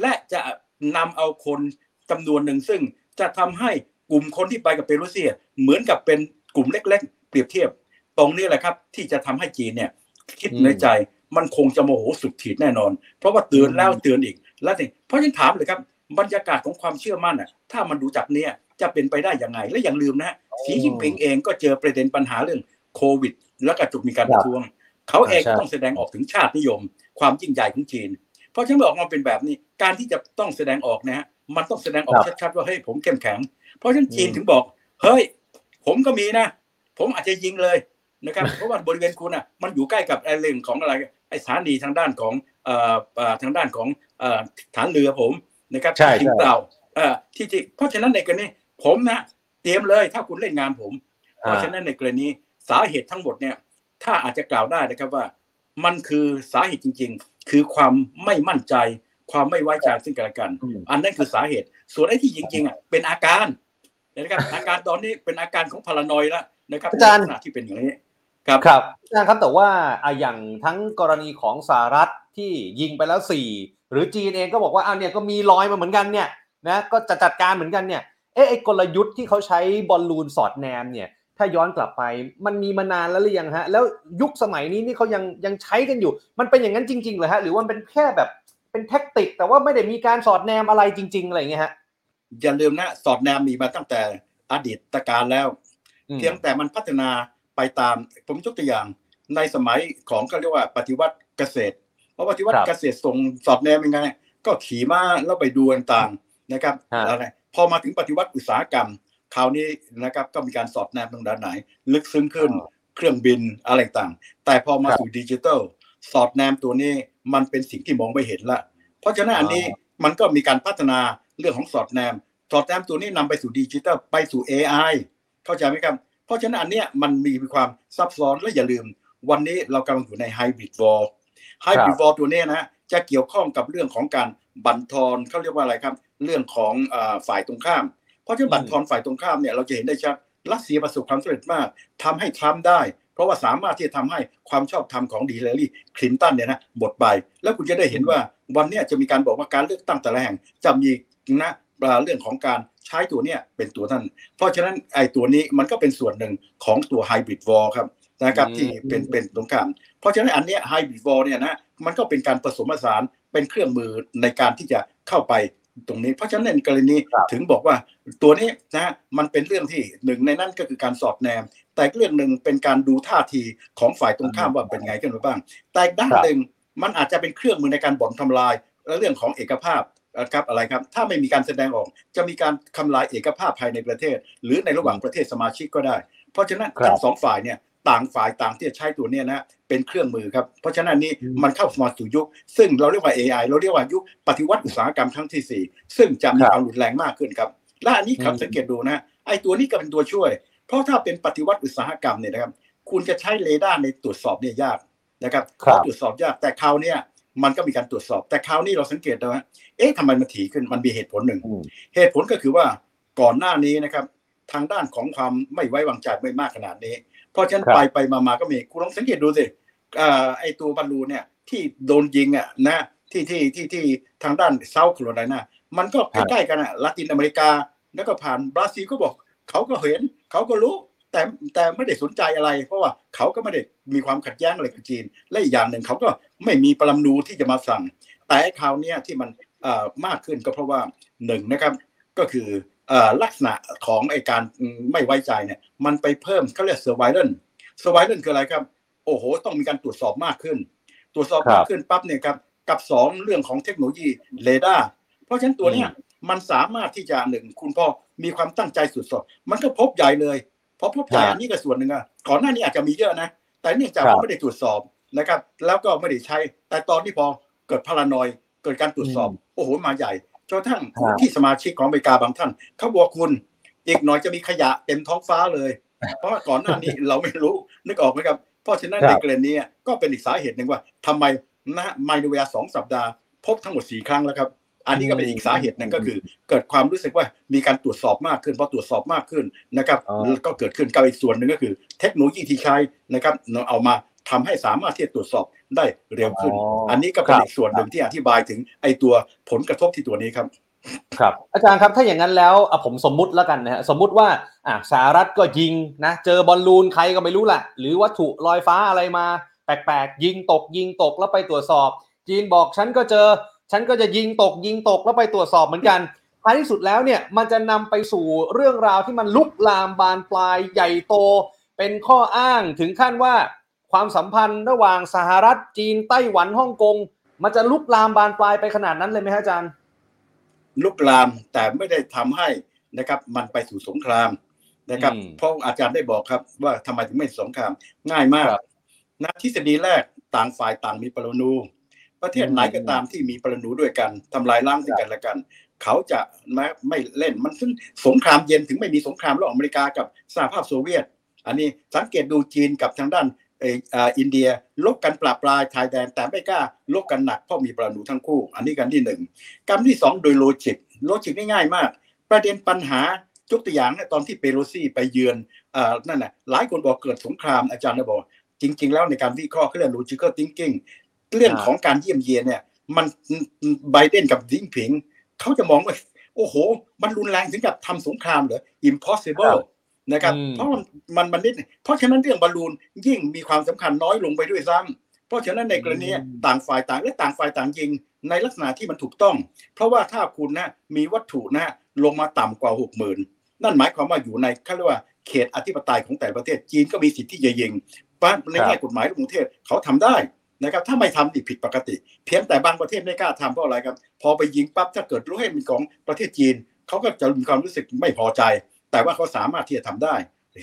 Speaker 3: และจะนำเอาคนจำนวนหนึ่งซึ่งจะทำให้กลุ่มคนที่ไปกับเปรูเซีย เหมือนกับเป็นกลุ่มเล็ก ๆ เปรียบเทียบ ตรงนี้แหละครับ ที่จะทำให้จีนเนี่ยคิดในใจ มันคงจะโมโหสุดขีดแน่นอน เพราะว่าเตือนแล้วเตือนอีก แล้วนี่เพราะฉันถามเลยครับบรรยากาศของความเชื่อมั่นอะถ้ามันดูจากเนี้ยจะเป็นไปได้ยังไง และอย่าลืมนะสีจิ้นผิงเองก็เจอประเด็นปัญหาเรื่องโควิด แล้วก็จุดมีการประท้วง เขาเองต้องแสดงออกถึงชาตินิยม ความยิ่งใหญ่ของจีน เพราะฉันบอกมาเป็นแบบนี้การที่จะต้องแสดงออกนะฮะมันต้องแสดงออกชัดๆว่าเฮ้ยผมเข้มแข็ง เพราะฉะนั้นจีนถึงบอก เฮ้ย ผมก็มีนะ ผมอาจจะยิงเลยนะครับเพราะว่าบริเวณคุณอะมันอยู่ใกล้กับไอ้เรื่องของอะไร ไอ้สถานีทางด้านของเอ่อทางด้านของเอ่อฐานเรือผมนะครับ
Speaker 2: ใช่
Speaker 3: ใช่เปล่าเอ่อที่จริงเพราะฉะนั้นในกรณีผมนะเตรียมเลยถ้าคุณเล่นงานผม เพราะฉะนั้นในกรณีสาเหตุทั้งหมดเนี่ย ถ้าอาจจะกล่าวได้นะครับว่า มันคือสาเหตุจริง ๆ คือความไม่มั่นใจ ความไม่ไว้ใจซึ่งกันและกัน อันนั้นคือสาเหตุ ส่วนไอ้ที่จริงๆอะเป็นอาการนะครับอาการตอนนี้เป็นอาการของพารานอยแล้วนะครับ
Speaker 2: อาจารย์
Speaker 3: ที่เป็นอย่างนี้
Speaker 2: ครับครับอาจารย์ครับแต่ว่าอย่างทั้งกรณีของสหรัฐที่ยิงไปแล้วสี่หรือจีนเองก็บอกว่าอ้าวเนี่ยก็มีรอยมาเหมือนกันเนี่ยนะก็จะจัดการเหมือนกันเนี่ยเอ๊ะไอ้กลยุทธ์ที่เขาใช้บอลลูนสอดแนมเนี่ยถ้าย้อนกลับไปมันมีมานานแล้วหรือยังฮะแล้วยุคสมัยนี้นี่เขายังยังใช้กันอยู่ มันเป็นอย่างนั้นจริงๆเลยฮะหรือว่าเป็นแค่แบบเป็นแท็กติก แต่ว่าไม่ได้มีการสอดแนมอะไรจริง ๆอะไรอย่างเงี้ยฮะ
Speaker 3: อย่าลืมนะสอดแนมมีมาตั้งแต่อดีตการแล้ว เพียงแต่มันพัฒนา ไปตามผมยกตัวอย่างในสมัยของเขาเรียกว่าปฏิวัติเกษตร เพราะปฏิวัติเกษตรส่งสอดแนมยังไงก็ขี่ม้าแล้วไปดูต่างๆนะครับอะไรพอมาถึงปฏิวัติอุตสาหกรรมคราวนี้นะครับก็มีการสอดแนมตรงด้านไหน ลึกซึ้งขึ้นเครื่องบินอะไรต่างแต่พอมาสู่ดิจิทัลสอดแนมตัวนี้มันเป็นสิ่งที่มองไม่เห็นละ เพราะฉะนั้นอันนี้มันก็มีการพัฒนาเรื่องของสอดแนม สอดแนมตัวนี้นำไปสู่ดิจิทัลไปสู่ AI เข้าใจไหมครับ เพราะฉะนั้นอันเนี้ยมันมีความซับซ้อนและอย่าลืม วันนี้เรากำลังอยู่ใน hybrid war hybrid war ตัวเนี้ยนะจะเกี่ยวข้องกับเรื่องของการบั่นทอนเขาเรียกว่าอะไรครับ เรื่องของฝ่ายตรงข้าม เพราะฉะนั้นบั่นทอนฝ่ายตรงข้ามเนี่ยเราจะเห็นได้ชัดรัสเซียประสบความสำเร็จมากทำให้ทรัมป์ได้ เพราะว่าสามารถที่จะทำให้ความชอบธรรมของฮิลลารีคลินตันเนี่ยนะหมดไป แล้วคุณจะได้เห็นว่าวันนี้จะมีการบอกว่าการเลือกตั้งแต่ละแห่งจะมีนะเรื่องของการ ใช้ตัวเนี้ยเป็นตัวท่านเพราะฉะนั้นไอ้ตัวนี้มันก็เป็นส่วนหนึ่งของตัวไฮบริดวอลครับนะครับที่เป็นเป็นตรงกลางเพราะฉะนั้นอันเนี้ยไฮบริดวอลเนี่ยนะมันก็เป็นการผสมผสานเป็นเครื่องมือในการที่จะเข้าไปตรงนี้ เพราะฉะนั้นในกรณีถึงบอกว่าตัวนี้นะมันเป็นเรื่องที่หนึ่งในนั้นก็คือการสอดแนม แต่เรื่องหนึ่งเป็นการดูท่าทีของฝ่ายตรงข้ามว่าเป็นไงกันบ้าง แต่ด้านหนึ่งมันอาจจะเป็นเครื่องมือในการบ่อนทำลายเรื่องของเอกภาพ ครับอะไรครับ ถ้าไม่มีการแสดงออก จะมีการทำลายเอกภาพภายในประเทศ หรือในระหว่างประเทศสมาชิกก็ได้ เพราะฉะนั้นทั้งสองฝ่ายเนี่ยต่างฝ่ายต่างที่จะใช้ตัวนี้นะเป็นเครื่องมือครับ เพราะฉะนั้นนี่มันเข้ามาสู่ยุค ซึ่งเราเรียกว่า AI เราเรียกว่ายุคปฏิวัติอุตสาหกรรมครั้งที่ 4 ซึ่งจะมีความรุนแรงมากขึ้นครับ และอันนี้ครับสังเกตดูนะไอ้ตัวนี้ก็เป็นตัวช่วย เพราะถ้าเป็นปฏิวัติอุตสาหกรรมเนี่ยนะครับ คุณจะใช้เรดาร์ในตรวจสอบเนี่ยยากนะครับตรวจสอบยากแต่คราวนี้ มันก็มีการตรวจสอบ แต่คราวนี้เราสังเกตนะว่าเอ๊ะทำไมมันถี่ขึ้นมันมีเหตุผลหนึ่ง เหตุผลก็คือว่าก่อนหน้านี้นะครับ ทางด้านของความไม่ไว้วางใจไม่มากขนาดนี้ เพราะฉะนั้นไปไปมามาก็มีคุณลองสังเกตดูสิไอตัวบอลลูนเนี่ยที่โดนยิงอะนะที่ที่ที่ที่ทางด้านเซาท์แคโรไลนามันก็ใกล้ๆกันอะลาตินอเมริกา แล้วก็ผ่านบราซิลก็บอก เขาก็เห็น เขาก็รู้ แต่แต่ไม่ได้สนใจอะไร เพราะว่าเขาก็ไม่ได้มีความขัดแย้งอะไรกับจีน และอีกอย่างหนึ่งเขาก็ไม่มีปรมาณูที่จะมาสั่ง แต่คราวนี้ที่มันมากขึ้นก็เพราะว่าหนึ่งนะครับก็คือลักษณะของไอการไม่ไว้ใจเนี่ยมันไปเพิ่มเขาเรียกเซอร์ไวเลนเซอร์ไวเลนคืออะไรครับ โอ้โห ต้องมีการตรวจสอบมากขึ้น ตรวจสอบมากขึ้นปั๊บเนี่ยครับกับสองเรื่องของเทคโนโลยีเรดาร์เพราะฉะนั้นตัวเนี้ยมันสามารถที่จะหนึ่งคุณพ่อมีความตั้งใจสุดสดมันก็พบใหญ่เลย เพราะพบใหญ่อันนี้ก็ส่วนหนึ่งอะก่อนหน้านี้อาจจะมีเยอะนะ แต่เนื่องจากว่าไม่ได้ตรวจสอบนะครับ แล้วก็ไม่ได้ใช้ แต่ตอนที่พอเกิดพารานอยเกิดการตรวจสอบโอ้โหมาใหญ่จนทั้งที่สมาชิกของอเมริกาบางท่านเขาบอกคุณ อีกหน่อยจะมีขยะเต็มท้องฟ้าเลย เพราะว่าก่อนหน้านี้เราไม่รู้นึกออกไหมครับ เพราะฉะนั้นในกรณีนี้ก็เป็นอีกสาเหตุหนึ่งว่าทำไมนะไม่ในเวลาสองสัปดาห์ พบทั้งหมดสี่ครั้งแล้วครับ อันนี้ก็เป็นอีกสาเหตุหนึ่งก็คือ เกิดความรู้สึกว่ามีการตรวจสอบมากขึ้นพอตรวจสอบมากขึ้นนะครับก็เกิดขึ้นกับอีกส่วนหนึ่งก็คือ เทคโนโลยีที่ใช้นะครับเอามาทำให้สามารถที่จะตรวจสอบได้เร็วขึ้น อันนี้ก็เป็นอีกส่วนหนึ่งที่อธิบายถึงไอ้ตัวผลกระทบที่ตัวนี้ครับ
Speaker 2: ครับ อาจารย์ครับถ้าอย่างนั้นแล้วผมสมมุติแล้วกันนะฮะสมมุติว่าอ่าสหรัฐก็ยิงนะเจอบอลลูนใครก็ไม่รู้แหละหรือวัตถุลอยฟ้าอะไรมา แปลกๆยิงตกยิงตกแล้วไปตรวจสอบ จีนบอกฉันก็เจอ ฉันก็จะยิงตกยิงตกแล้วไปตรวจสอบเหมือนกันท้ายที่สุดแล้วเนี่ยมันจะนำไปสู่เรื่องราวที่มันลุกลามบานปลายใหญ่โต เป็นข้ออ้างถึงขั้นว่า ความสัมพันธ์ระหว่างสหรัฐจีนไต้หวันฮ่องกง มันจะลุกลามบานปลายไปขนาดนั้นเลยไหมฮะอาจารย์
Speaker 3: ลุกลามแต่ไม่ได้ทำให้นะครับมันไปสู่สงครามนะครับ เพราะอาจารย์ได้บอกครับว่าทำไมถึงไม่สงครามง่ายมากนะทฤษฎีแรกต่างฝ่ายต่างมีปรมาณู ประเทศไหนก็ตามที่มีปรมาณูด้วยกันทำลายล้างซึ่งกันและกัน เขาจะไม่ไม่เล่นมันซึ่งสงครามเย็นถึงไม่มีสงครามระหว่างอเมริกากับสหภาพโซเวียต อันนี้สังเกตดูจีนกับทางด้านอินเดียลบกันปราบปลายชายแดนแต่ไม่กล้าลบกันหนักเพราะมีปรมาณูทั้งคู่ อันนี้กันที่หนึ่งประการที่สองโดย logic logic ง่ายมาก ประเด็นปัญหายกตัวอย่างตอนที่เปโลซีไปเยือนนั่นน่ะหลายคนบอกเกิดสงครามอาจารย์บอกจริง ๆ แล้วในการวิเคราะห์เขาเรียก logical thinking เรื่องของการเยี่ยมเยียนเนี่ย มันไบเดนกับสีจิ้นผิง เขาจะมองว่าโอ้โห มันรุนแรงถึงกับทำสงครามเหรอ impossible นะครับ เพราะมันมันนิดเพราะฉะนั้นเรื่องบอลลูนยิ่งมีความสำคัญน้อยลงไปด้วยซ้ำเพราะฉะนั้นในกรณีต่างฝ่ายต่างและต่างฝ่ายต่างยิงในลักษณะที่มันถูกต้อง เพราะว่าถ้าคุณนะมีวัตถุนะลงมาต่ำกว่าหกหมื่นนั่นหมายความว่าอยู่ในเขาเรียกว่าเขตอธิปไตยของแต่ประเทศจีนก็มีสิทธิ์ที่จะยิงในแง่กฎหมายของประเทศเขาทำได้ นะครับถ้าไม่ทำอีกผิดปกติ เพียงแต่บางประเทศไม่กล้าทำเพราะอะไรครับ พอไปยิงปั๊บถ้าเกิดรู้ให้เป็นของประเทศจีนเขาก็จะมีความรู้สึกไม่พอใจ แต่ว่าเขาสามารถที่จะทำได้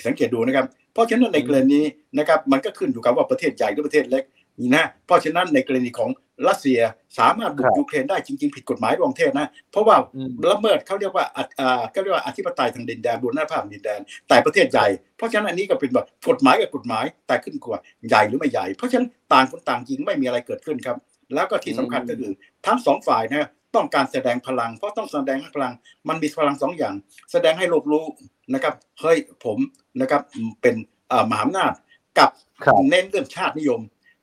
Speaker 3: สังเกตดูนะครับ เพราะฉะนั้นในกรณีนี้นะครับมันก็ขึ้นอยู่กับว่าประเทศใหญ่หรือประเทศเล็ก นี่นะเพราะฉะนั้นในกรณีของรัสเซียสามารถบุ
Speaker 2: ครั
Speaker 3: ก
Speaker 2: บ
Speaker 3: ยูเครนได้จริง ๆ ผิดกฎหมายระหว่างประเทศนะ เพราะว่า
Speaker 2: อืม
Speaker 3: ละเมิดเขาเรียกว่าอะอ่าก็เรียกว่าอธิปไตยทางดินแดนบนหน้าภาพดินแดน แต่ประเทศใหญ่เพราะฉะนั้นอันนี้ก็เป็นแบบกฎหมายกับกฎหมายแต่ขึ้นกว่าใหญ่หรือไม่ใหญ่ เพราะฉะนั้นต่างคนต่างยิงไม่มีอะไรเกิดขึ้นครับ แล้วก็ที่สำคัญก็คือทั้งสองฝ่ายนะต้องการแสดงพลัง เพราะต้องแสดงพลัง มันมีพลังสองอย่าง แสดงให้โลกรู้นะครับเฮ้ยผมนะครับเป็นอ่ามหาอำนาจกับ
Speaker 2: ครับ
Speaker 3: เน้นเรื่องชาตินิยม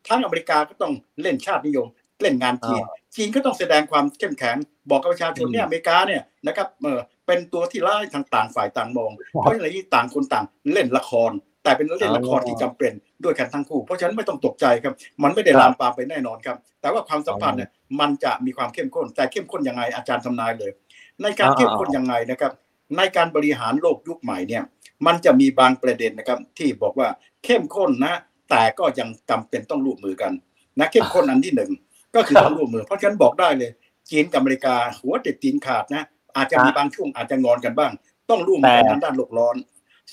Speaker 3: ทั้งอเมริกาก็ต้องเล่นชาตินิยม เล่นงานจีนจีนก็ต้องแสดงความเข้มแข็ง บอกกับประชาชนเนี่ยอเมริกาเนี่ยนะครับเออเป็นตัวที่ร้ายทางต่างฝ่ายต่างมองเพราะฉะนั้นต่างคนต่างเล่นละคร แต่เป็นเล่นละครที่จำเป็นด้วยกันทั้งคู่ เพราะฉะนั้นไม่ต้องตกใจครับ มันไม่ได้ลามปามไปแน่นอนครับ แต่ว่าความสัมพันธ์เนี่ยมันจะมีความเข้มข้น แต่เข้มข้นยังไงอาจารย์ทำนายเลย ในการ
Speaker 2: อ่า
Speaker 3: เข้มข้นยังไงนะครับในการบริหารโลกยุคใหม่เนี่ยมันจะมีบางประเด็นนะครับที่บอกว่าเข้มข้นนะ แต่ก็ยังจำเป็นต้องร่วมมือกันนะเข้มข้นอันที่หนึ่งก็คือต้องร่วมมือ เพราะฉะนั้นบอกได้เลย จีนกับอเมริกาหัวเด็ดตีนขาดนะอาจจะมีบางช่วงอาจจะงอนกันบ้าง ต้องร่วมมือกันทางด้านโลกร้อน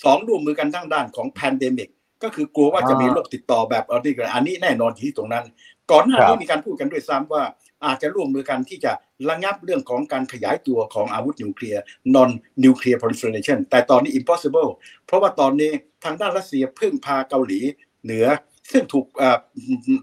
Speaker 3: สองร่วมมือกันทางด้านของ pandemic ก็คือกลัวว่าจะมีโรคติดต่อแบบอันนี้กันอันนี้แน่นอนอยู่ที่ตรงนั้น ก่อนหน้า
Speaker 2: ครั
Speaker 3: นี้
Speaker 2: บ
Speaker 3: มีการพูดกันด้วยซ้ำว่า อาจจะร่วมมือกันที่จะระงับเรื่องของการขยายตัวของอาวุธนิวเคลียร์ non nuclear proliferation แต่ตอนนี้ impossible เพราะว่าตอนนี้ทางด้านรัสเซียพึ่งพาเกาหลี เหนือ ซึ่งถูกเอ่อ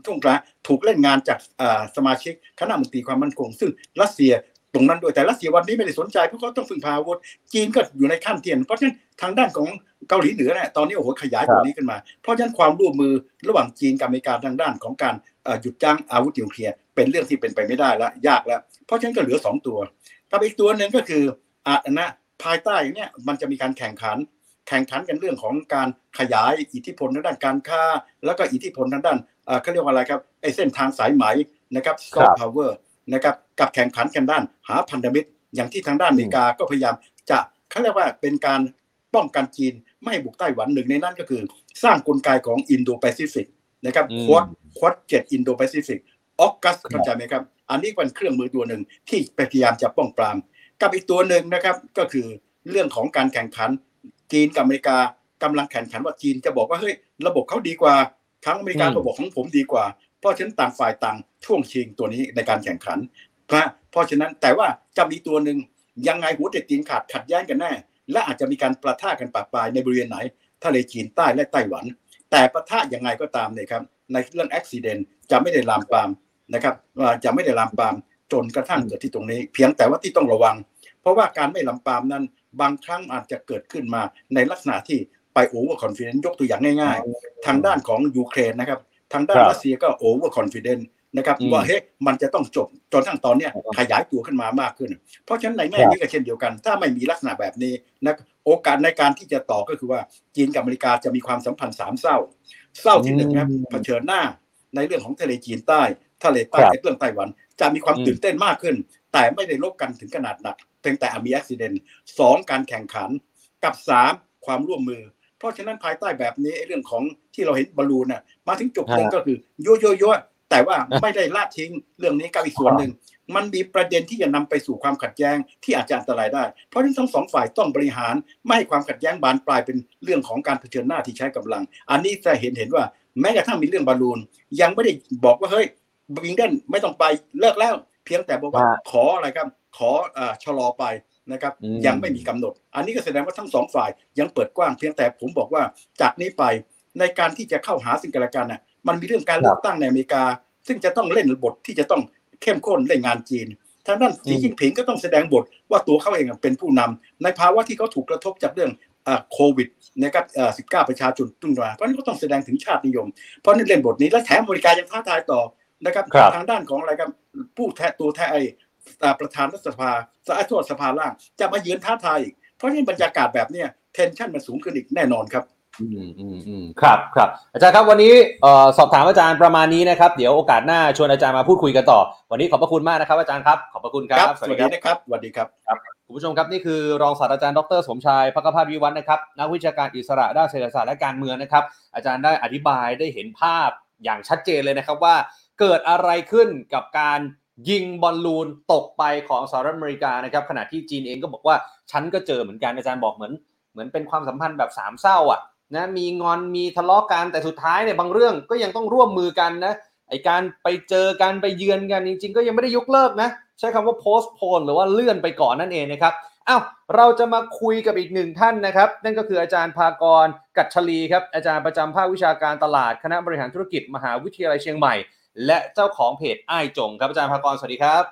Speaker 3: ทุ่งกระถูกเล่นงานจากเอ่อสมาชิกคณะมนตรีความมั่นคง ซึ่งรัสเซียตรงนั้นด้วยแต่รัสเซียวันนี้ไม่ได้สนใจเพราะเขาต้องพึ่งพาอาวุธจีนก็อยู่ในขั้นเทียน เพราะฉะนั้นทางด้านของเกาหลีเหนือเนี่ยตอนนี้โอ้โหขยายตรงนี้ขึ้นมา เพราะฉะนั้นความร่วมมือระหว่างจีนกับอเมริกาทางด้านของการเอ่อหยุดยั้งอาวุธนิวเคลียร์เป็นเรื่องที่เป็นไปไม่ได้แล้วยากแล้ว เพราะฉะนั้นก็เหลือสองตัวกับอีกตัวหนึ่งก็คืออะนะภายใต้เนี่ยมันจะมีการแข่งขัน แข่งขันกันเรื่องของการขยายอิทธิพลทางด้านการค้า แล้วก็อิทธิพลทางด้านเอ่อเขาเรียกว่าอะไรครับไอ้เส้นทางสายไหมนะครับซอฟต์พาวเวอร์นะครับกับแข่งขันกันด้านหาพันธมิตร อย่างที่ทางด้านอเมริกาก็พยายามจะเขาเรียกว่าเป็นการป้องกันจีนไม่ให้บุกไต้หวันหนึ่งในนั้นก็คือ สร้างกลไกของอินโดแปซิฟิกนะครับ
Speaker 2: อืม
Speaker 3: Quad Quad เจ็ดอินโดแปซิฟิก AUKUS
Speaker 2: ครับ
Speaker 3: เข้าใจไหมครับ อันนี้เป็นเครื่องมือตัวหนึ่งที่พยายามจะป้องปราม กับอีกตัวหนึ่งนะครับก็คือเรื่องของการแข่งขัน จีนกับอเมริกากำลังแข่งขันว่าจีนจะบอกว่าเฮ้ยระบบเขาดีกว่าทั้งอเมริกา
Speaker 2: อืม
Speaker 3: ก็บอกของผมดีกว่า เพราะฉะนั้นต่างฝ่ายต่างช่วงชิงตัวนี้ในการแข่งขันนะเพราะฉะนั้นแต่ว่าจะมีตัวหนึ่งยังไงหัวเด็ดตีนขาดขัดแย้งกันแน่ และอาจจะมีการปะทะกันประปรายในบริเวณไหนทะเลจีนใต้และไต้หวัน แต่ปะทะยังไงก็ตามเนี่ยครับในเรื่องอุบัติเหตุจะไม่ได้ลามปามนะครับว่าจะไม่ได้ลามปามจนกระทั่งเกิดที่ตรงนี้ เพียงแต่ว่าที่ต้องระวัง เพราะว่าการไม่ลามปามนั้น บางครั้งอาจจะเกิดขึ้นมาในลักษณะที่ไป overconfidence ยกตัวอย่างง่าย ๆ ทางด้านของยูเครนนะครับ ทางด้าน
Speaker 2: ครับ
Speaker 3: รัสเซียก็ overconfidence นะครับ
Speaker 2: อืม
Speaker 3: ว่าเฮ้ยมันจะต้องจบจนทั้งตอนเนี้ย
Speaker 2: ครับ
Speaker 3: ขยายตัวขึ้นมามากขึ้น เพราะฉะนั้นในแง่
Speaker 2: ครับ
Speaker 3: นี้ก็เช่นเดียวกัน ถ้าไม่มีลักษณะแบบนี้นะโอกาสในการที่จะต่อก็คือว่าจีนกับอเมริกาจะมีความสัมพันธ์สามเศร้า เศร้าที่หนึ่งครับ
Speaker 2: อืม
Speaker 3: เผชิญหน้าในเรื่องของทะเลจีนใต้ทะเลใต้
Speaker 2: ครับ
Speaker 3: ในเรื่องไต้หวัน จะมีความ
Speaker 2: อืม
Speaker 3: ตื่นเต้นมากขึ้น แต่ไม่ได้รบกันถึงขนาดหนัก เพียงแต่มีอุบัติเหตุสองการแข่งขันกับสามความร่วมมือ เพราะฉะนั้นภายใต้แบบนี้ไอ้เรื่องของที่เราเห็นบอลลูนน่ะมาถึงจุดหนึ่ง
Speaker 2: ฮะ
Speaker 3: ก็คือโยโยโยแต่ว่าไม่ได้ละทิ้งเรื่องนี้กับอีกส่วนหนึ่งมันมีประเด็นที่จะนำไปสู่ความขัดแย้งที่อาจจะอันตรายได้ เพราะฉะนั้นทั้งสองฝ่ายต้องบริหารไม่ให้ความขัดแย้งบานปลายเป็นเรื่องของการเผชิญหน้าที่ใช้กำลัง อันนี้จะเห็นเห็นว่าแม้กระทั่งมีเรื่องบอลลูน ยังไม่ได้บอกว่าเฮ้ยวิงเดนไม่ต้องไปเลิกแล้ว เพียงแต่บอกว่า
Speaker 2: ฮะ
Speaker 3: ขออะไรครับ ขอเอ่อชะลอไปนะครับ
Speaker 2: อืม
Speaker 3: ยังไม่มีกำหนด อันนี้ก็แสดงว่าทั้งสองฝ่ายยังเปิดกว้างเพียงแต่ผมบอกว่าจากนี้ไปในการที่จะเข้าหาซึ่งกันและกันน่ะมันมีเรื่องการเลือกตั้งในอเมริกา ซึ่งจะต้องเล่นบทที่จะต้องเข้มข้นเล่นงานจีนทางด้านสีจิ้นผิงก็ต้องแสดงบทว่าตัวเขาเองเป็นผู้นำในภาวะที่เขาถูกกระทบจากเรื่องอ่าโควิดนะครับอ่า19ประชาชนตุ้งมาเพราะฉะนั้นก็ต้องแสดงถึงชาตินิยม เพราะนั่นเล่นบทนี้และแถมอเมริกายังท้าทายต่อนะครับ
Speaker 2: ครับ
Speaker 3: ทางด้านของอะไรครับผู้แทนตัวแทนไอ้อ่า ประธานรัฐสภาสาโทษสภาล่าง จะมายืนท้าทายอีก เพราะฉะนั้นบรรยากาศแบบเนี้ยเทนชั่นมันสูงขึ้นอีกแน่นอนครับ
Speaker 2: อืมอืมอืมครับครับอาจารย์ครับวันนี้เอ่อสอบถามอาจารย์ประมาณนี้นะครับ เดี๋ยวโอกาสหน้าชวนอาจารย์มาพูดคุยกันต่อ วันนี้ขอบพระคุณมากนะครับ อาจารย์ครับ ขอบพระคุณครับ
Speaker 3: สวัสดีนะครับสวัสดีครับ
Speaker 2: คุณผู้ชมครับนี่คือรองศาสตราจารย์ดรสมชายพักพาสวิวัฒน์นะครับนักวิชาการอิสระด้านเศรษฐศาสตร์และการเมืองนะครับ อาจารย์ได้อธิบายได้เห็นภาพอย่างชัดเจนเลยนะครับว่าเกิดอะไรขึ้นกับการ ยิงบอลลูนตกไปของสหรัฐอเมริกานะครับขณะที่จีนเองก็บอกว่าฉันก็เจอเหมือนกันอาจารย์บอกเหมือน เหมือนเป็นความสัมพันธ์แบบสามเศร้าอะนะมีงอนมีทะเลาะกันแต่สุดท้ายเนี่ยบางเรื่องก็ยังต้องร่วมมือกันนะไอการไปเจอกันไปเยือนกันจริง ๆ ก็ยังไม่ได้ยกเลิกนะใช้คำว่า postpone หรือว่าเลื่อนไปก่อนนั่นเองนะครับอ้าวเราจะมาคุยกับอีกหนึ่งท่านนะครับ นั่นก็คืออาจารย์ภากร กัจฉลีครับอาจารย์ประจำภาควิชาการตลาดคณะบริหารธุรกิจมหาวิทยาลัยเชียงใหม่ และเจ้าของเพจไอ้ายจงครับอาจารย์ภากรสวัสดีครับ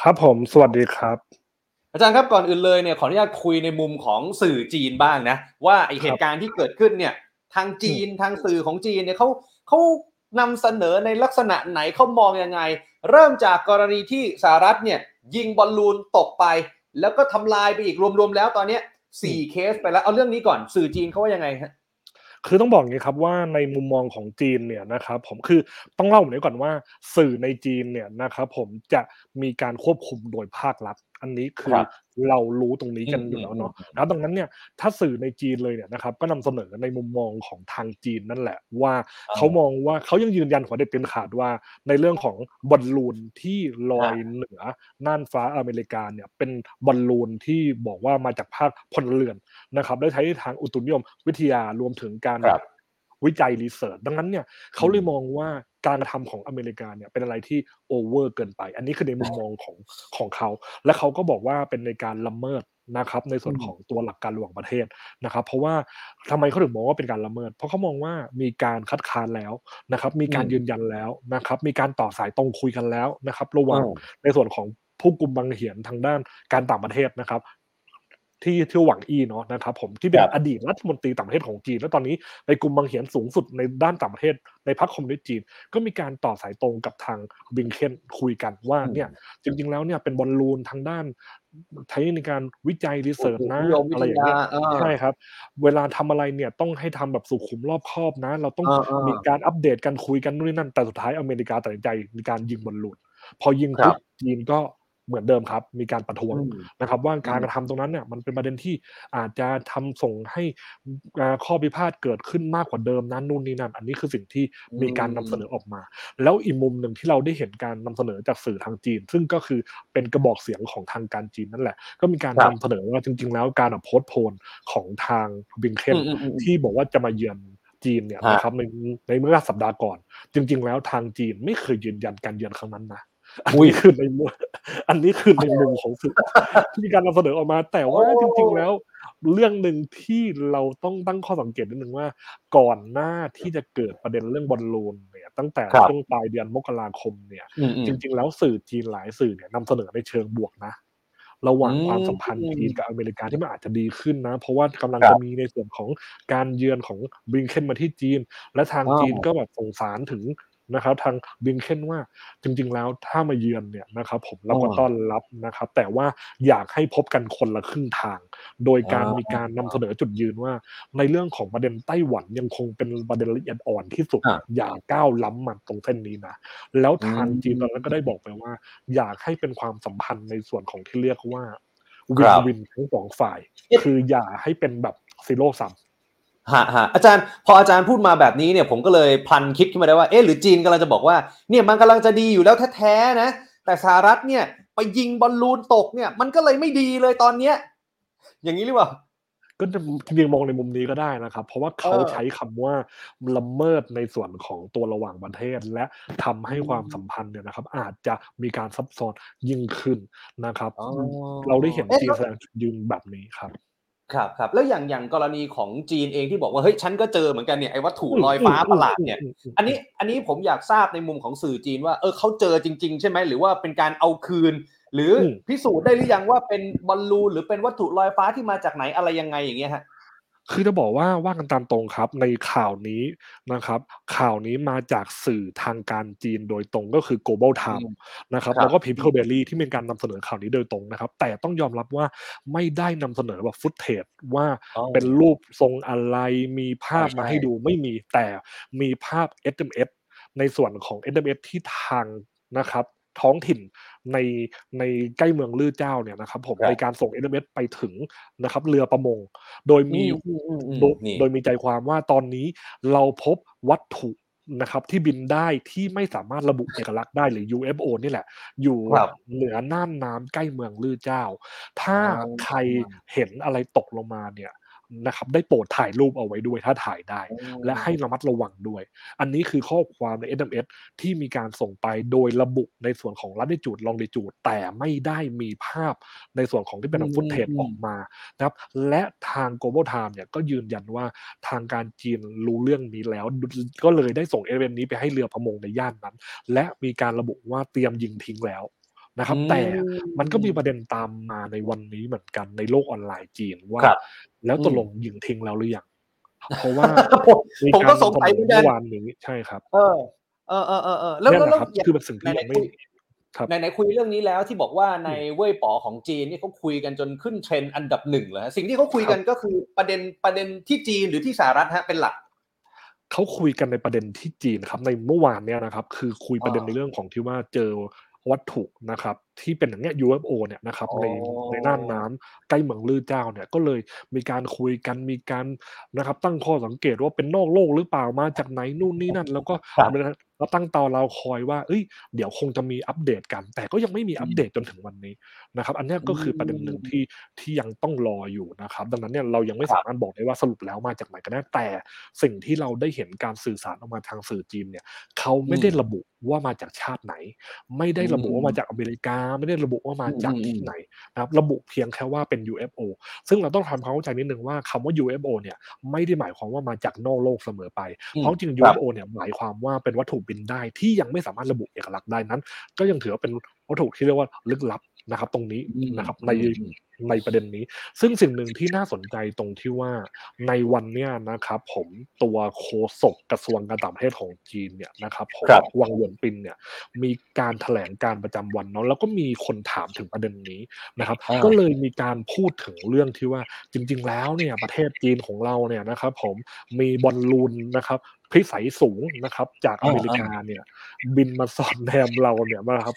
Speaker 4: ครับผมสวัสดีครับ
Speaker 2: อาจารย์ครับก่อนอื่นเลยเนี่ยขออนุญาตคุยในมุมของสื่อจีนบ้างนะ ว่าไอเหตุการณ์ที่เกิดขึ้นเนี่ย ทางจีนทางสื่อของจีนเนี่ยเขาเขานำเสนอในลักษณะไหนเขามองยังไง เริ่มจากกรณีที่สหรัฐเนี่ย ยิงบอลลูนตกไป แล้วก็ทำลายไปอีกรวมๆแล้วตอนเนี้ยสี่เคสไปแล้วเอาเรื่องนี้ก่อนสื่อจีนเขาว่ายังไงฮะ
Speaker 4: คือต้องบอกอย่างนี้ครับว่าในมุมมองของจีนเนี่ยนะครับผมคือต้องเล่าอย่างนี้ก่อนว่าสื่อในจีนเนี่ยนะครับผมจะมีการควบคุมโดยภาครัฐ อันนี้คือ
Speaker 2: ครับ
Speaker 4: เรารู้ตรงนี้กัน
Speaker 2: อืม
Speaker 4: อยู่แล้วเนาะ
Speaker 2: อืม
Speaker 4: แล้วดังนั้นเนี่ยถ้าสื่อในจีนเลยเนี่ยนะครับก็นำเสนอในมุมมองของทางจีนนั่นแหละ ว่า
Speaker 2: อ่า
Speaker 4: เขามองว่าเขายังยืนยันหัวเด็ดเป็นขาดว่า ในเรื่องของบอลลูนที่ลอยเหนือน่านฟ้าอเมริกาเนี่ยเป็นบอลลูนที่บอกว่ามาจากภาคพลเรือนนะครับได้ใช้ทางอุตุนิยมวิทยารวมถึงการ
Speaker 2: ครับ
Speaker 4: วิจัย research ดังนั้นเนี่ยเขาเลยมองว่าการกระทำของอเมริกาเนี่ยเป็นอะไรที่ over เกินไป อันนี้คือในมุมมองของของเขา และเขาก็บอกว่าเป็นในการละเมิดนะครับในส่วน
Speaker 2: อืม
Speaker 4: ของตัวหลักการระหว่างประเทศนะครับ เพราะว่าทำไมเขาถึงมองว่าเป็นการละเมิด เพราะเขามองว่ามีการคัดค้านแล้วนะครับ มีการ
Speaker 2: อืม
Speaker 4: ยืนยันแล้วนะครับ มีการต่อสายตรงคุยกันแล้วนะครับ ระหว่าง
Speaker 2: อืม
Speaker 4: ในส่วนของผู้กลุ่มบางเหียนทางด้านการต่างประเทศนะครับ ที่ที่หวังอี้เนาะนะครับผมที่เป็
Speaker 2: นครับ
Speaker 4: อดีตรัฐมนตรีต่างประเทศของจีน แล้วตอนนี้ในกลุ่มบางเหียนสูงสุดในด้านต่างประเทศในพรรคคอมมิวนิสต์จีน ก็มีการต่อสายตรงกับทางบลิงเคนคุยกันว่า
Speaker 2: อืม
Speaker 4: เนี่ยจริง ๆ แล้วเนี่ยเป็นบอลลูนทางด้านใช้ในการวิจัย research นะ
Speaker 2: อุตุนิยมวิทยา
Speaker 4: อะไรอย่างเงี้ย
Speaker 2: เออ
Speaker 4: ใช่ครับ เวลาทำอะไรเนี่ยต้องให้ทำแบบสุขุมรอบคอบนะ เราต้อง
Speaker 2: เออเออ
Speaker 4: มีการอัปเดตกันคุยกันนู่นนี่นั่นแต่สุดท้ายอเมริกาตัดสินใจมีการยิงบอลลูนพอยิง
Speaker 2: ครั
Speaker 4: ปุ๊
Speaker 2: บบ
Speaker 4: จีนก็ เหมือนเดิมครับ มีการประท้วง
Speaker 2: อืม
Speaker 4: นะครับ ว่าการ
Speaker 2: อืม
Speaker 4: กระทำตรงนั้นเนี่ยมันเป็นประเด็นที่อาจจะทำส่งให้อ่าข้อพิพาทเกิดขึ้นมากกว่าเดิมนั้นนู่นนี่นั่น อันนี้คือสิ่งที่มีการนำเสนอออกมา แล้วอีกมุมหนึ่งที่เราได้เห็นการนำเสนอจากสื่อทางจีน ซึ่งก็คือเป็นกระบอกเสียงของทางการจีนนั่นแหละ ก็มีการ
Speaker 2: ครับ
Speaker 4: นำเสนอว่าจริง ๆ แล้วการโพสต์โพลของทางบิงเคน
Speaker 2: อืมอืมอืม
Speaker 4: ที่บอกว่าจะมาเยือนจีนเนี่ย
Speaker 2: ฮะ
Speaker 4: นะครับในในเมื่อสัปดาห์ก่อน จริง ๆ แล้วทางจีนไม่เคยยืนยันการเยือนครั้งนั้นนะ อัน
Speaker 2: อุ้ย
Speaker 4: นี้คือในมุมอันนี้คือในมุมของสื่อที่มีการนำเสนอออกมา แต่ว่า
Speaker 2: โอ้
Speaker 4: จริง ๆ แล้ว เรื่องหนึ่งที่เราต้องตั้งข้อสังเกตนิดนึงว่า ก่อนหน้าที่จะเกิดประเด็นเรื่องบอลลูนเนี่ย ตั้งแต่
Speaker 2: ครับ
Speaker 4: ช่วงปลายเดือนมกราคมเนี่ย
Speaker 2: อืมอืม
Speaker 4: จริง ๆ แล้วสื่อจีนหลายสื่อเนี่ยนำเสนอในเชิงบวกนะระหว่าง
Speaker 2: อืม
Speaker 4: ความสัมพันธ์จีนกับอเมริกาที่มันอาจจะดีขึ้นนะ เพราะว่ากำลัง
Speaker 2: ครับ
Speaker 4: จะมีในส่วนของการเยือนของบริงเคนมาที่จีน และทาง
Speaker 2: อ้าว
Speaker 4: จีนก็แบบส่งสารถึง นะครับทางบริงเคนว่าจริงๆแล้วถ้ามาเยือนเนี่ยนะครับผมเราก็
Speaker 2: อ่า
Speaker 4: ต้อนรับนะครับ แต่ว่าอยากให้พบกันคนละครึ่งทาง โดยการ
Speaker 2: อ่ามี
Speaker 4: มีการนำเสนอจุดยืนว่า ในเรื่องของประเด็นไต้หวันยังคงเป็นประเด็นละเอียดอ่อนที่สุด
Speaker 2: อ่า
Speaker 4: อย่าก้าวล้ำมาตรงเส้นนี้นะ แล้วทาง
Speaker 2: อืม
Speaker 4: จีนตอนนั้นก็ได้บอกไปว่า อยากให้เป็นความสัมพันธ์ในส่วนของที่เรียกว่า
Speaker 2: ค
Speaker 4: วิ
Speaker 2: รั
Speaker 4: น
Speaker 2: บ
Speaker 4: วินทั้งสองฝ่าย
Speaker 2: เอ๊ะ
Speaker 4: คืออย่าให้เป็นแบบ zero-sum
Speaker 2: ฮะฮะอาจารย์พออาจารย์พูดมาแบบนี้เนี่ยผมก็เลยพลันคิดขึ้นมาได้ว่าเอ๊ะหรือจีนกำลังจะบอกว่าเนี่ยมันกำลังจะดีอยู่แล้วแท้ๆนะ แต่สหรัฐเนี่ยไปยิงบอลลูนตกเนี่ย มันก็เลยไม่ดีเลยตอนเนี้ยอย่างนี้หรือเปล่า
Speaker 4: ก็จะจริงๆมองในมุมนี้ก็ได้นะครับ เพราะว่าเขา
Speaker 2: เออ
Speaker 4: ใช้คำว่าละเมิดในส่วนของตัวระหว่างประเทศ และทำให้ความสัมพันธ์เนี่ยนะครับ อาจจะมีการซับซ้อนยิ่งขึ้นนะครับ
Speaker 2: อ๋อ
Speaker 4: เราได้เห็น
Speaker 2: เอ๊ะ
Speaker 4: จีน
Speaker 2: แล้ว
Speaker 4: แสดงจุดยืนแบบนี้ครับ
Speaker 2: ครับครับแล้วอย่างอย่างกรณีของจีนเองที่บอกว่าเฮ้ยฉันก็เจอเหมือนกันเนี่ยไอ้วัตถุลอยฟ้าประหลาดเนี่ย อันนี้อันนี้ผมอยากทราบในมุมของสื่อจีนว่าเออเขาเจอจริง ๆ ใช่ไหมหรือว่าเป็นการเอาคืน หรืออ
Speaker 4: ม
Speaker 2: พิสูจน์ได้หรือยังว่าเป็นบอลลูนหรือเป็นวัตถุลอยฟ้าที่มาจากไหนอะไรยังไงอย่างเงี้ยฮะ
Speaker 4: คือจะบอกว่าว่ากันตามตรงครับในข่าวนี้นะครับ ข่าวนี้มาจากสื่อทางการจีนโดยตรงก็คือ global time นะครับ
Speaker 2: ครับ
Speaker 4: แล้วก็ people daily ที่มีการนำเสนอข่าวนี้โดยตรงนะครับ แต่ต้องยอมรับว่าไม่ได้นำเสนอแบบฟุตเทจว่า
Speaker 2: อ๋อ
Speaker 4: เป็นรูปทรงอะไรมีภาพ
Speaker 2: ใช่
Speaker 4: มาให้ดูไม่มีแต่มีภาพ SMS ในส่วนของ SMS ที่ทางนะครับ ท้องถิ่นในในใกล้เมืองลื่อเจ้าเนี่ยนะครับ ผม
Speaker 2: ครับ
Speaker 4: ในการส่ง SMS ไปถึงนะครับ เรือประมง โดยมี
Speaker 2: อือือืม
Speaker 4: โดย
Speaker 2: นี่
Speaker 4: โดยมีใจความว่าตอนนี้เราพบวัตถุนะครับที่บินได้ที่ไม่สามารถระบุเอกลักษณ์ได้หรือ UFO นี่แหละ อยู่
Speaker 2: ครับ
Speaker 4: เหนือน่านน้ำใกล้เมืองลื่อเจ้า ถ้า
Speaker 2: อ๋อ
Speaker 4: ใครเห็นอะไรตกลงมาเนี่ย นะครับ ได้โปรดถ่ายรูปเอาไว้ด้วยถ้าถ่ายได้ และให้ระมัดระวังด้วย อันนี้คือข้อความใน SMS ที่มีการส่งไปโดยระบุในส่วนของลัติจูดลองดิจูดแต่ไม่ได้มีภาพในส่วนของที่เป็น
Speaker 2: อืม
Speaker 4: ฟุตเทจ
Speaker 2: อืม
Speaker 4: ออกมานะครับ และทาง global time เนี่ยก็ยืนยันว่าทางการจีนรู้เรื่องนี้แล้ว ก็เลยได้ส่งเอเวนนี้ไปให้เรือประมงในย่านนั้น และมีการระบุว่าเตรียมยิงทิ้งแล้ว นะครับ แต่มันก็มีประเด็นตามมาในวันนี้เหมือนกันในโลกออนไลน์จีนว่า
Speaker 2: ครับ
Speaker 4: แล้วตก
Speaker 2: อืม
Speaker 4: ลงยิงทิ้งแล้วหรือยังเพราะว่า
Speaker 2: ผม
Speaker 4: มี
Speaker 2: ผมก็สงสัยเหมือนกัน
Speaker 4: เมื่อวานนี้ใช่ครับ
Speaker 2: เออ เออเออเออเออแล้ว
Speaker 4: เนี่ย
Speaker 2: แล้ว
Speaker 4: แห
Speaker 2: แล้ว
Speaker 4: ละครับ
Speaker 2: อย่าง
Speaker 4: คือเป็นสิ่งที่ยังไม่
Speaker 2: ไหนๆคุย
Speaker 4: ครับ
Speaker 2: ไหนๆคุยเรื่องนี้แล้วที่บอกว่าในเว่ยป๋อของจีนนี่เขาคุยกันจนขึ้นเทรนด์อันดับหนึ่งเลยสิ่งที่เขาคุยกันก็คือประเด็นประเด็นที่จีนหรือที่สหรัฐฮะเป็นหลัก
Speaker 4: เขาคุยกันในประเด็นที่จีนครับในเมื่อวานเนี่ยนะครับ คือคุยประเด็น
Speaker 2: อ่า
Speaker 4: ในเรื่องของที่ว่าเจอ วัตถุนะครับที่เป็นอย่างเงี้ย UFO เนี่ยนะครับ
Speaker 2: อ๋อ
Speaker 4: ในในน่านน้ำใกล้เมืองลื่อเจ้าเนี่ยก็เลยมีการคุยกันมีการนะครับตั้งข้อสังเกตว่าเป็นนอกโลกหรือเปล่ามาจากไหนนู่นนี่นั่น แล้วก็
Speaker 2: ครับ
Speaker 4: เราตั้งตาเราคอยว่าเอ้ยเดี๋ยวคงจะมีอัปเดตกัน แต่ก็ยังไม่มีอัปเดตจนถึงวันนี้นะครับ อันเนี้ยก็คือประเด็นหนึ่งที่ที่ยังต้องรออยู่นะครับ ดังนั้นเนี่ยเรายังไม่
Speaker 2: ครับ
Speaker 4: สามารถบอกได้ว่าสรุปแล้วมาจากไหนกันแน่แต่สิ่งที่เราได้เห็นการสื่อสารออกมาทางสื่อจีนเนี่ยเขาไม่ได้ระบุว่ามาจากชาติไหน ไม่ได้ระบุว่ามาจากอเมริกา ไม่ได้ระบุว่ามาจากที่ไหนนะครับระบุเพียงแค่ว่าเป็น UFO ซึ่งเราต้องทำความเข้าใจนิดนึงว่าคำว่า UFO เนี่ยไม่ได้หมายความว่ามาจากนอกโลกเสมอไป
Speaker 2: อืม
Speaker 4: เพราะจริง
Speaker 2: ครับ
Speaker 4: UFO เนี่ยหมายความว่าเป็นวัตถุบินได้ที่ยังไม่สามารถระบุเอกลักษณ์ได้นั้น ก็ยังถือว่าเป็นวัตถุที่เรียกว่าลึกลับนะครับ ตรงนี้นะครับใน
Speaker 2: อืม
Speaker 4: ในประเด็นนี้ ซึ่งสิ่งหนึ่งที่น่าสนใจตรงที่ว่าในวันเนี้ยนะครับ ผมตัวโฆษกกระทรวงการต่างประเทศของจีนเนี่ยนะครับผม
Speaker 2: ครับ
Speaker 4: วังหวนปินเนี่ย มีการแถลงการประจำวันเนาะแล้วก็มีคนถามถึงประเด็นนี้นะครับ
Speaker 2: อ่า
Speaker 4: ก็เลยมีการพูดถึงเรื่องที่ว่าจริง ๆ แล้วเนี่ยประเทศจีนของเราเนี่ยนะครับ ผมมีบอลลูนนะครับ พิสัยสูงนะครับ จากอเมริกาเนี่ย บินมาสอดแนมเราเนี่ยมาครับ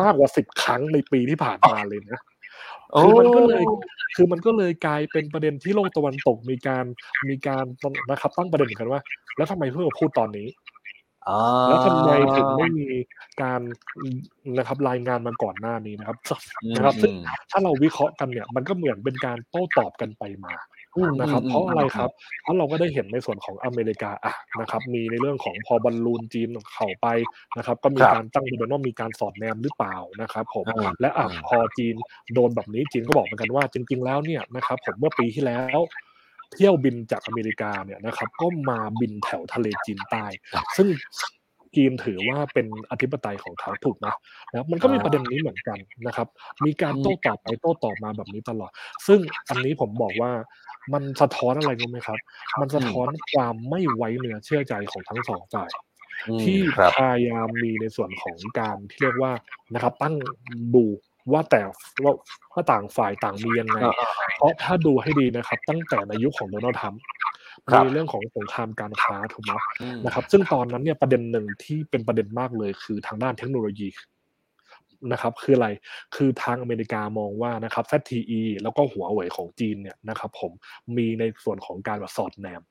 Speaker 4: มากกว่าสิบครั้งในปีที่ผ่านมาเลยนะคือมันก็เลยคือมันก็เลยกลายเป็นประเด็นที่โลกตะวันตกมีการมีการนะครับ ตั้งประเด็นเหมือนกันว่า แล้วทำไมเพิ่งมาพูดตอนนี้
Speaker 2: อ่า
Speaker 4: แล้วทำไมถึงไม่มีการนะครับรายงานมาก่อนหน้านี้นะครับนะครับซึ่งถ้าเราวิเคราะห์กันเนี่ย มันก็เหมือนเป็นการโต้ตอบกันไปมา
Speaker 2: อืม
Speaker 4: นะครับ
Speaker 2: อืม
Speaker 4: เพราะอะไรครับเพราะเราก็ได้เห็นในส่วนของอเมริกาอะนะครับ มีในเรื่องของพอบอลลูนจีนเข้าไปนะครับ ก็มี
Speaker 2: ครับ
Speaker 4: การตั้งประเด็นว่ามีการสอดแนมหรือเปล่านะครับ ผม
Speaker 2: อ่า
Speaker 4: และอะ
Speaker 2: อ่า
Speaker 4: พอจีนโดนแบบนี้จีนก็บอกเหมือนกันว่าจริง ๆ แล้วเนี่ยนะครับ ผมเมื่อปีที่แล้ว เที่ยวบินจากอเมริกาเนี่ยนะครับ ก็มาบินแถวทะเลจีนใต้ ซึ่ง จีนถือว่าเป็นอธิปไตยของเขาถูกไหมนะครับมันก็มีประเด็นนี้เหมือนกันนะครับ มีการโต้ตอบไปโต้ตอบมาแบบนี้ตลอด ซึ่งอันนี้ผมบอกว่ามันสะท้อนอะไรรู้ไหมครับ มันสะท้อนความไม่ไว้เนื้อเชื่อใจของทั้งสองฝ่าย
Speaker 2: อืม
Speaker 4: ที่
Speaker 2: ครับ
Speaker 4: พยายามมีในส่วนของการที่เรียกว่านะครับ ตั้งดูว่าแต่ว่าว่าต่างฝ่ายต่างมียังไง
Speaker 2: อ่า
Speaker 4: เพราะถ้าดูให้ดีนะครับ ตั้งแต่ในยุคของโดนัลด์ทรัมป์
Speaker 2: ครับ
Speaker 4: มีเรื่องของสงครามการค้าถูกไหม
Speaker 2: อืม
Speaker 4: นะครับ ซึ่งตอนนั้นเนี่ยประเด็นหนึ่งที่เป็นประเด็นมากเลยคือทางด้านเทคโนโลยีนะครับคืออะไรคือทางอเมริกามองว่านะครับ ZTE แล้วก็หัวเว่ยของจีนเนี่ยนะครับผมมีในส่วนของการแบบสอดแนม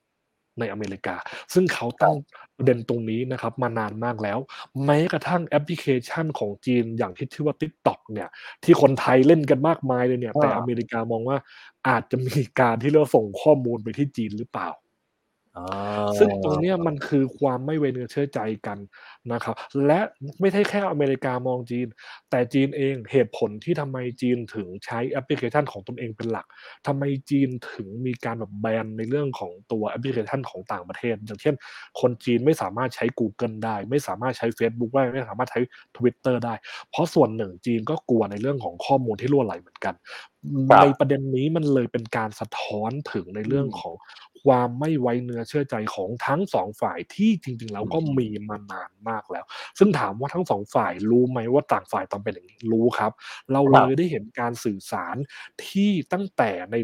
Speaker 4: ในอเมริกา ซึ่งเขาตั้งประเด็นตรงนี้นะครับมานานมากแล้ว แม้กระทั่งแอปพลิเคชันของจีนอย่างที่ชื่อว่า TikTok เนี่ย ที่คนไทยเล่นกันมากมายเลยเนี่ย แต่
Speaker 2: อ่า
Speaker 4: อเมริกามองว่าอาจจะมีการที่เรียกว่าส่งข้อมูลไปที่จีนหรือเปล่า
Speaker 2: อ่า
Speaker 4: ซึ่งตรงเนี้ยมันคือความไม่ไว้เนื้อเชื่อใจกัน นะครับและไม่ใช่แค่อเมริกามองจีน แต่จีนเองเหตุผลที่ทำไมจีนถึงใช้แอปพลิเคชันของตนเองเป็นหลักทำไมจีนถึงมีการแบบแบนในเรื่องของตัวแอปพลิเคชันของต่างประเทศ อย่างเช่น คนจีนไม่สามารถใช้ Google ได้ ไม่สามารถใช้ Facebook ได้ไม่สามารถใช้ Twitter ได้ เพราะส่วนหนึ่งจีนก็กลัวในเรื่องของข้อมูลที่รั่วไหลเหมือนกัน
Speaker 2: ครับ
Speaker 4: ในประเด็นนี้มันเลยเป็นการสะท้อนถึงในเรื่องของความไม่ไว้เนื้อเชื่อใจของทั้งสองฝ่ายที่จริง ๆ แล้วก็มีมานานมากแล้ว ซึ่งถามว่าทั้งสองฝ่ายรู้ไหมว่าต่างฝ่ายต้องเป็นอย่างนี้รู้ครับ เราเลยได้เห็นการสื่อสารที่ตั้งแต่ใน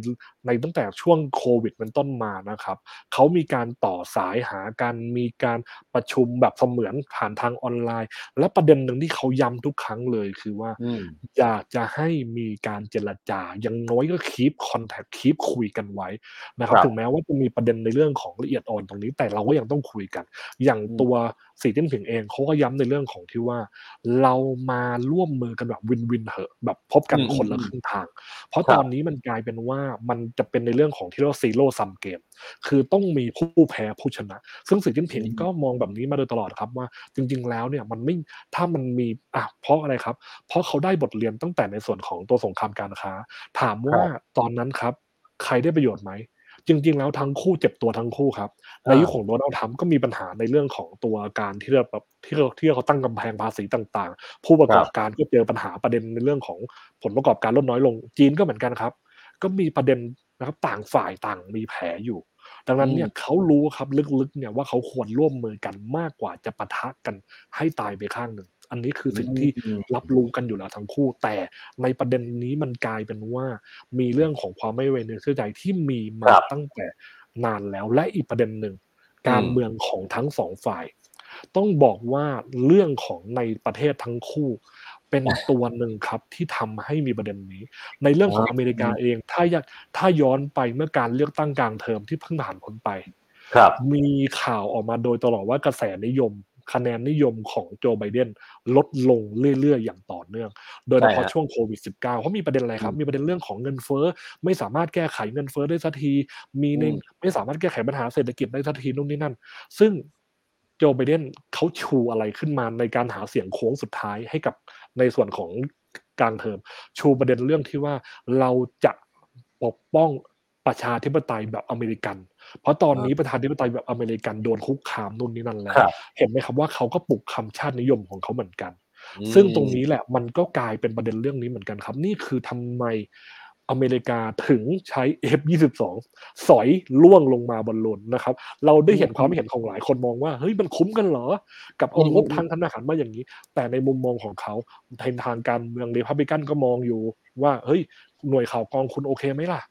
Speaker 4: ในตั้งแต่ช่วงโควิดเป็นต้นมานะครับเขามีการต่อสายหากันมีการประชุมแบบเสมือนผ่านทางออนไลน์ และประเด็นหนึ่งที่เขาย้ำทุกครั้งเลยคือว่า
Speaker 2: อืม
Speaker 4: อยากจะให้มีการเจรจาอย่างน้อยก็ keep contact keep คุยกันไว้นะครับ
Speaker 2: ครับ
Speaker 4: ถึงแม้ว่าจะมีประเด็นในเรื่องของละเอียดอ่อนตรงนี้ แต่เราก็ยังต้องคุยกัน อย่าง
Speaker 2: อืม
Speaker 4: ตัวสีจิ้นผิงเองเขาก็ย้ำในเรื่องของที่ว่า เรามาร่วมมือกันแบบ win-win เหอะแบบพบกัน
Speaker 2: อืม
Speaker 4: คนละ
Speaker 2: อืม
Speaker 4: ครึ่งทาง เพราะ
Speaker 2: ครับ
Speaker 4: ตอนนี้มันกลายเป็นว่ามันจะเป็นในเรื่องของที่เรียกว่า zero-sum gameคือต้องมีผู้แพ้ผู้ชนะ ซึ่งสีจิ้นผิง
Speaker 2: อืม
Speaker 4: ก็มองแบบนี้มาโดยตลอดครับว่า จริง ๆ แล้วเนี่ยมันไม่ถ้ามันมีอะเพราะอะไรครับ เพราะเขาได้บทเรียนตั้งแต่ในส่วนของตัวสงครามการค้า ถามว่าตอนนั้นครับ ใครได้ประโยชน์ไหม จริง ๆ แล้วทั้งคู่เจ็บตัวทั้งคู่ครับในยุคของโดนัลด์ทรัมป์ก็มีปัญหาในเรื่องของตัวการที่เราแบบที่เราที่เขาตั้งกำแพงภาษีต่าง ๆ ผู้ประกอบการก็เจอปัญหาประเด็นในเรื่องของผลประกอบการลดน้อยลง จีนก็เหมือนกันครับ ก็มีประเด็นนะครับต่างฝ่ายต่างมีแผลอยู่ ดังนั้นเนี่ยเขารู้ครับลึกๆเนี่ยว่าเขาควรร่วมมือกันมากกว่าจะปะทะกันให้ตายไปข้างหนึ่ง อันนี้คือสิ่งที่
Speaker 2: อืม
Speaker 4: รับรู้กันอยู่แล้วทั้งคู่ แต่ในประเด็นนี้มันกลายเป็นว่า มีเรื่องของความไม่ไว้เนื้อเชื่อใจที่มีมา
Speaker 2: ครับ
Speaker 4: ตั้งแต่นานแล้วและอีกประเด็นหนึ่งการเมืองของทั้งสองฝ่าย ต้องบอกว่าเรื่องของในประเทศทั้งคู่ เป็นตัวหนึ่งครับที่ทำให้มีประเด็นนี้ ในเรื่องของ
Speaker 2: อ๋อ
Speaker 4: อเมริกาเอง ถ้าอยากถ้าย้อนไปเมื่อการเลือกตั้งกลางเทอมที่เพิ่งผ่านพ้นไป
Speaker 2: ครับ
Speaker 4: มีข่าวออกมาโดยตลอดว่ากระแสนิยม คะแนนนิยมของโจไบเดนลดลงเรื่อยๆ อย่างต่อเนื่อง โดยเฉพาะ
Speaker 2: ใช่ฮะ
Speaker 4: ช่วงโควิด -19 เขามีประเด็นอะไรครับ
Speaker 2: อืม
Speaker 4: มีประเด็นเรื่องของเงินเฟ้อ ไม่สามารถแก้ไขเงินเฟ้อได้สักที มีใน
Speaker 2: อืม
Speaker 4: ไม่สามารถแก้ไขปัญหาเศรษฐกิจได้สักทีนู่นนี่นั่น ซึ่งโจไบเดนเขาชูอะไรขึ้นมาในการหาเสียงโค้งสุดท้ายให้กับในส่วนของกลางเทอมชูประเด็นเรื่องที่ว่าเราจะปกป้อง ประชาธิปไตยแบบอเมริกัน เพราะตอนนี้ประชาธิปไตยแบบอเมริกันโดนคุกคามนู่นนี่นั่นแล้ว
Speaker 2: ครับ
Speaker 4: เห็นไหมครับว่าเขาก็ปลุกคำชาตินิยมของเขาเหมือนกัน
Speaker 2: อืม
Speaker 4: ซึ่งตรงนี้แหละมันก็กลายเป็นประเด็นเรื่องนี้เหมือนกันครับ นี่คือทำไมอเมริกาถึงใช้ F22 สอยล่วงลงมาบนลนนะครับ เราได้เห็นความเห็นของหลายคนมองว่าเฮ้ยมันคุ้มกันเหรอ กับเอางบทางธนาคารมาอย่างนี้ แต่ในมุมมองของเขาในทางการเมืองเดพับลิกันก็มองอยู่ว่าเฮ้ยหน่วยข่าวกองคุณโอเคไหมล่ะ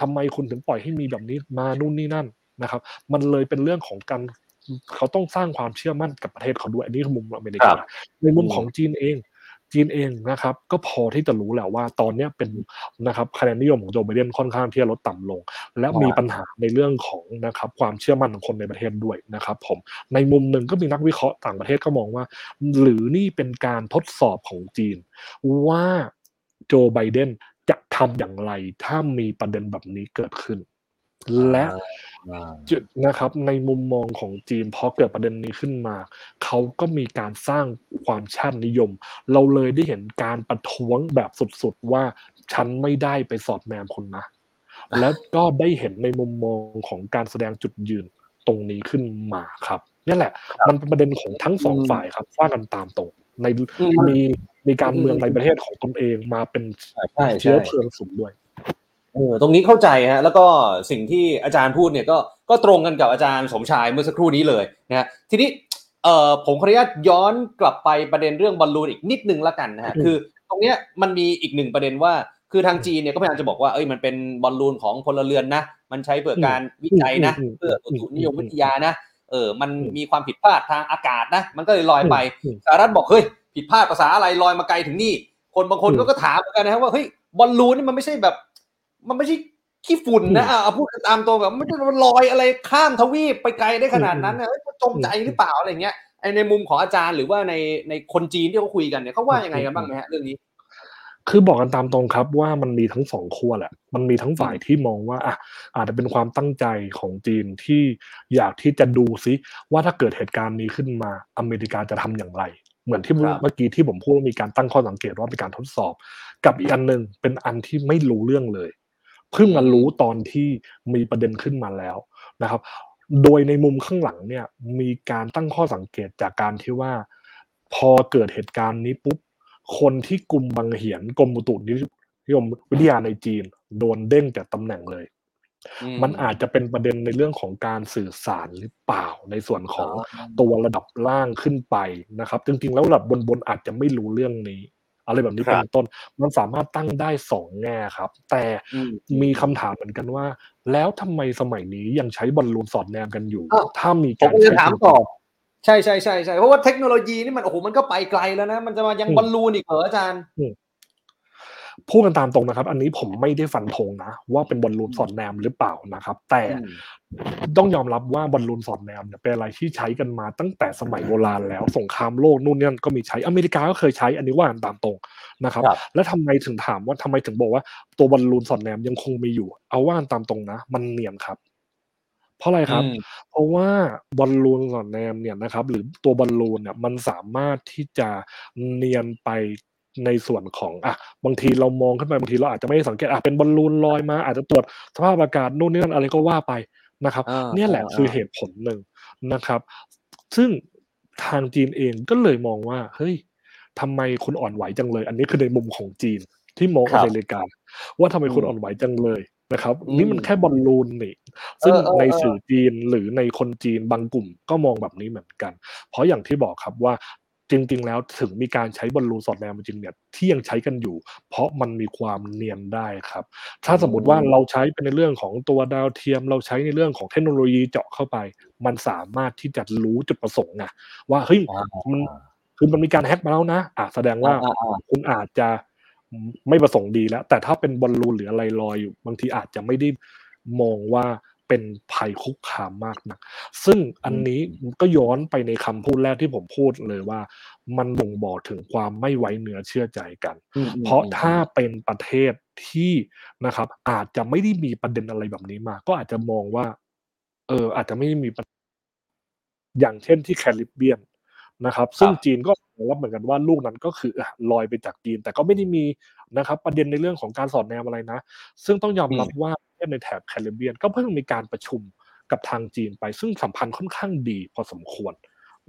Speaker 4: ทำไมคุณถึงปล่อยให้มีแบบนี้มานู่นนี่นั่นนะครับ มันเลยเป็นเรื่องของการเขาต้องสร้างความเชื่อมั่นกับประเทศเขาด้วยอันนี้คือมุมอเมริ
Speaker 2: ครั
Speaker 4: กา
Speaker 2: บ
Speaker 4: ในมุม
Speaker 2: อืม
Speaker 4: ของจีนเองจีนเองนะครับก็พอที่จะรู้แหละว่าตอนเนี้ยเป็นนะครับคะแนนนิยมของโจไบเดนค่อนข้างที่จะลดต่ำลง และมีปัญหาในเรื่องของนะครับความเชื่อมั่นของคนในประเทศด้วยนะครับผมในมุมหนึ่งก็มีนักวิเคราะห์ต่างประเทศก็มองว่า หรือนี่เป็นการทดสอบของจีนว่าโจไบเดนจะ ทำอย่างไรถ้ามีประเด็นแบบนี้เกิดขึ้น และ
Speaker 2: อ่า
Speaker 4: จุดนะครับ ในมุมมองของจีนพอเกิดประเด็นนี้ขึ้นมา เขาก็มีการสร้างความชาตินิยม เราเลยได้เห็นการประท้วงแบบสุดๆว่าฉันไม่ได้ไปสอดแนมคุณนะ แล้วก็ได้เห็นในมุมมองของการแสดงจุดยืนตรงนี้ขึ้นมาครับนี่แหละ มันเป็นประเด็นของทั้งสอง
Speaker 2: อืม
Speaker 4: ฝ่ายครับว่ากันตามตรง ใน
Speaker 2: อืม
Speaker 4: มีมีการเมือง
Speaker 2: อืม
Speaker 4: ในประเทศของตนเองมาเป็น
Speaker 2: ใช่
Speaker 4: เชื้
Speaker 2: ใช่
Speaker 4: อเพลิงสูงด้วย
Speaker 2: เออตรงนี้เข้าใจฮะแล้วก็สิ่งที่อาจารย์พูดเนี่ยก็ก็ตรงกันกับอาจารย์สมชายเมื่อสักครู่นี้เลยนะฮะทีนี้เอ่อผมขออนุญาตย้อนกลับไปประเด็นเรื่องบอลลูนอีกนิดนึงละกันนะฮะ
Speaker 4: อืม
Speaker 2: คือ ตรงเนี้ยมันมีอีกหนึ่งประเด็นว่า คือทางจีนเนี่ยก็พยายามจะบอกว่าเอ้ยมันเป็นบอลลูนของพลเรือนนะ มันใช้เพื่อการวิจัยนะ
Speaker 4: อืม
Speaker 2: เพื่ออุตุนิยม
Speaker 4: อืม
Speaker 2: วิทยานะ เออมัน
Speaker 4: อืม
Speaker 2: มีความผิดพลาดทางอากาศนะ มันก็เลยลอยไป
Speaker 4: อืม
Speaker 2: สหรัฐบอกเฮ้ยผิดพลาดภาษาอะไรลอยมาไกลถึงนี่ คนบางคน
Speaker 4: อืม
Speaker 2: ก็ก็ถามเหมือนกันนะครับว่าเฮ้ยบอลลูนนี่มันไม่ใช่แบบ มันไม่ใช่ขี้ฝุ่นนะ
Speaker 4: อืม
Speaker 2: อะเอาพูดกันตามตัวแบบไม่ได้มันลอยอะไรข้ามทวีปไปไกลได้ขนาดนั้นนะเฮ้ยมันจงใจหรือเปล่าอะไรเงี้ยไอในมุมของอาจารย์หรือว่าในในคนจีนที่เขาคุยกันเนี่ยเขาว่ายังไงกันบ้างไหมฮะเรื่องนี้
Speaker 4: คือบอกกันตามตรงครับว่ามันมีทั้งสองขั้วแหละ มันมีทั้งฝ่ายที่มองว่าอะอาจจะเป็นความตั้งใจของจีนที่อยากที่จะดูซิว่าถ้าเกิดเหตุการณ์นี้ขึ้นมาอเมริกาจะทำอย่างไร เหมือนที่
Speaker 2: ครับ
Speaker 4: เมื่อกี้ที่ผมพูดว่ามีการตั้งข้อสังเกตว่าเป็นการทดสอบ กับอีกอันหนึ่งเป็นอันที่ไม่รู้เรื่องเลย เพิ่งมารู้ตอนที่มีประเด็นขึ้นมาแล้วนะครับ โดยในมุมข้างหลังเนี่ยมีการตั้งข้อสังเกตจากการที่ว่า พอเกิดเหตุการณ์นี้ปุ๊บ คนที่กลุ่มบังเหียนกรมอุตุนิยมวิทยาในจีน โดนเด้งจากตำแหน่งเลย มันอาจจะเป็นประเด็นในเรื่องของการสื่อสารหรือเปล่าในส่วนของตัวระดับล่างขึ้นไปนะครับ จริงๆ แล้วระดับบนบนๆอาจจะไม่รู้เรื่องนี้ อะไรแบบนี้
Speaker 2: ครับ
Speaker 4: เป็นต้น มันสามารถตั้งได้สองแง่ครับ แต่
Speaker 2: อืม
Speaker 4: มีคำถามเหมือนกันว่า แล้วทำไมสมัยนี้ยังใช้บอลลูนสอดแนมกันอยู่
Speaker 2: อ้าว
Speaker 4: ถ้ามี
Speaker 2: ผม
Speaker 4: การ
Speaker 2: ก็จะ
Speaker 4: ใช้
Speaker 2: ถามต่อ ใช่ใช่ใช่ใช่เพราะว่าเทคโนโลยีนี่มันโอ้โหมันก็ไปไกลแล้วนะ มันจะมายัง
Speaker 4: อืม
Speaker 2: บอลลูนอีกเหรออาจารย์
Speaker 4: พูดกันตามตรงนะครับ อันนี้ผมไม่ได้ฟันธงนะ ว่าเป็นบอลลูนสอดแนมหรือเปล่านะครับ แต่
Speaker 2: อืม
Speaker 4: ต้องยอมรับว่าบอลลูนสอดแนมเนี่ยเป็นอะไรที่ใช้กันมาตั้งแต่สมัยโบราณแล้ว สงครามโลกนู่นนี่นั่นก็มีใช้อเมริกาก็เคยใช้อันนี้ว่ากันตามตรงนะครับ
Speaker 2: ครับ
Speaker 4: แล้วทำไมถึงถามว่าทำไมถึงบอกว่า ตัวบอลลูนสอดแนมยังคงมีอยู่ เอาว่ากันตามตรงนะ มันเนียนครับ เพราะอะไรครับ
Speaker 2: อืม
Speaker 4: เพราะว่าบอลลูนสอดแนมเนี่ยนะครับ หรือตัวบอลลูนเนี่ยมันสามารถที่จะเนียนไปในส่วนของอะบางทีเรามองขึ้นไปบางทีเราอาจจะไม่ได้สังเกตอะเป็นบอลลูนลอยมา อาจจะตรวจสภาพอากาศนู่นนี่นั่นอะไรก็ว่าไปนะครับ
Speaker 2: อ่า
Speaker 4: เนี่ยแหละ
Speaker 2: อ่า
Speaker 4: คือเหตุผลหนึ่งนะครับ ซึ่งทางจีนเองก็เลยมองว่า เฮ้ยทำไมคุณอ่อนไหวจังเลย อันนี้คือในมุมของจีนที่มอง
Speaker 2: ครั
Speaker 4: อบเมริกาว่าทำไมคุณ
Speaker 2: อืม
Speaker 4: อ่อนไหวจังเลย นะครับ
Speaker 2: อืม
Speaker 4: นี่มันแค่บอลลูนนี่ซึ่ง
Speaker 2: เออเออ
Speaker 4: ใน
Speaker 2: เออ
Speaker 4: สื่อจีนหรือในคนจีนบางกลุ่มก็มองแบบนี้เหมือนกัน เพราะอย่างที่บอกครับว่าจริง ๆ แล้วถึงมีการใช้บอลลูนสอดแนมจริงๆเนี่ยที่ยังใช้กันอยู่ เพราะมันมีความเนียนได้ครับ ถ้าสมมติว่าเราใช้เป็นในเรื่องของตัวดาวเทียม เราใช้ในเรื่องของเทคโนโลยีเจาะเข้าไป มันสามารถที่จะรู้จุดประสงค์ไงว่าเฮ้ย
Speaker 2: อ่า
Speaker 4: มันคือมันมีการแฮ็กมาแล้วนะอะแสดงว่า
Speaker 2: อ่าอ่า
Speaker 4: คุณอาจจะ ไม่ประสงค์ดีแล้ว แต่ถ้าเป็นบอลลูนหรืออะไรลอยอยู่ บางทีอาจจะไม่ได้มองว่าเป็นภัยคุกคามมากนะซึ่งอันนี้ก็ย้อนไปในคำพูดแรกที่ผมพูดเลยว่า มันบ่งบอกถึงความไม่ไว้เนื้อเชื่อใจกัน
Speaker 2: อืมอืม
Speaker 4: เพราะถ้าเป็นประเทศที่นะครับ อาจจะไม่ได้มีประเด็นอะไรแบบนี้มา ก็อาจจะมองว่า เออ อาจจะไม่ได้มีประอย่างเช่นที่แคริบเบียน นะครับ ซึ่งจีนก็ยอมรับเหมือนกันว่าลูกนั้นก็คืออะลอยไปจากจีน แต่ก็ไม่ได้มีนะครับประเด็นในเรื่องของการสอดแนมอะไรนะ ซึ่งต้องยอมรับว่าประเทศในแถบแคริบเบียน ก็เพิ่งมีการประชุมกับทางจีนไป ซึ่งสัมพันธ์ค่อนข้างดีพอสมควร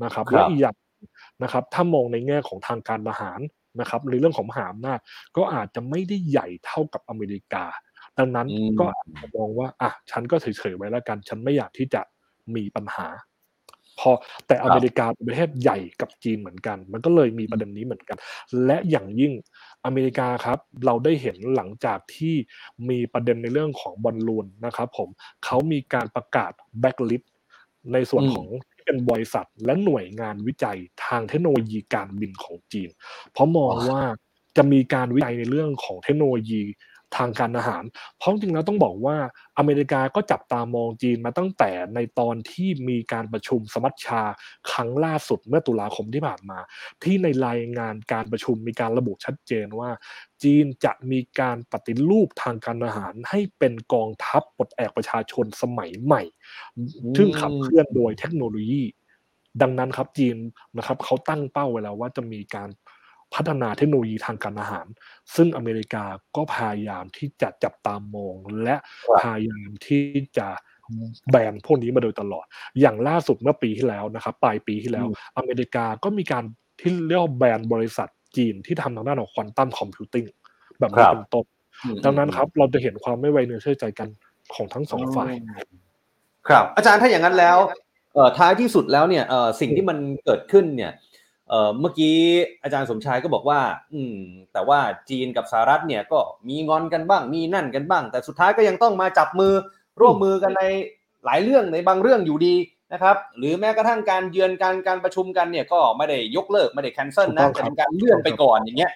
Speaker 4: นะครับ
Speaker 2: ครับ
Speaker 4: และอีกอย่างนะครับถ้ามองในแง่ของทางการทหารนะครับในเรื่องของมหาอำนาจก็อาจจะไม่ได้ใหญ่เท่ากับอเมริกา ดังนั้น
Speaker 2: อืม
Speaker 4: ก็อาจจะมองว่าอะฉันก็เฉยๆไว้แล้วกัน ฉันไม่อยากที่จะมีปัญหา พอแต่อเมริกาเป็นประเทศใหญ่กับจีนเหมือนกัน มันก็เลยมีประเด็นนี้เหมือนกัน และอย่างยิ่งอเมริกาครับเราได้เห็นหลังจากที่มีประเด็นในเรื่องของบอลลูนนะครับผมเขามีการประกาศแบ็กลิสในส่วน
Speaker 2: อืม
Speaker 4: ของที่เป็นบริษัทและหน่วยงานวิจัยทางเทคโนโลยีการบินของจีน เพราะมองว่าจะมีการวิจัยในเรื่องของเทคโนโลยี ทางการอาหาร เพราะจริงๆแล้วต้องบอกว่าอเมริกาก็จับตามองจีนมาตั้งแต่ในตอนที่มีการประชุมสมัชชาครั้งล่าสุดเมื่อตุลาคมที่ผ่านมา ที่ในรายงานการประชุมมีการระบุชัดเจนว่า จีนจะมีการปฏิรูปทางการอาหารให้เป็นกองทัพปลดแอกประชาชนสมัยใหม่ ซึ่งขับเคลื่อนโดยเทคโนโลยีดังนั้นครับจีนนะครับเขาตั้งเป้าไว้แล้วว่าจะมีการ พัฒนาเทคโนโลยีทางการอาหาร ซึ่งอเมริกาก็พยายามที่จะจับตามอง และ
Speaker 2: ครับ
Speaker 4: พยายามที่จะแบนพวกนี้มาโดยตลอด อย่างล่าสุดเมื่อปีที่แล้วนะครับปลายปีที่แล้ว อเมริกาก็มีการที่เรียกว่าแบนบริษัทจีนที่ทำทางด้านของควอนตัมคอมพิวติ้งแบบนี้
Speaker 2: ครับ
Speaker 4: เป็นต้น
Speaker 2: อืม
Speaker 4: ดังนั้นครับ เราจะเห็นความไม่ไว้เนื้อเชื่อใจกันของทั้งสองฝ่าย
Speaker 2: ครับ อาจารย์ถ้าอย่างนั้นแล้วเอ่อท้ายที่สุดแล้วเนี่ยเอ่อสิ่งที่มันเกิดขึ้นเนี่ย เอ่อเมื่อกี้อาจารย์สมชายก็บอกว่า อืม แต่ว่าจีนกับสหรัฐเนี่ยก็มีงอนกันบ้าง มีนั่นกันบ้าง แต่สุดท้ายก็ยังต้องมาจับมือร่วมมือกันในหลายเรื่องในบางเรื่องอยู่ดีนะครับ หรือแม้กระทั่งการเยือนการการประชุมกันเนี่ยก็ไม่ได้ยกเลิกไม่ได้แคนเซิลนะ
Speaker 4: ถูกต้องครับ
Speaker 2: แต่เป็นการเลื่อนไปก่อนอย่างเงี้ย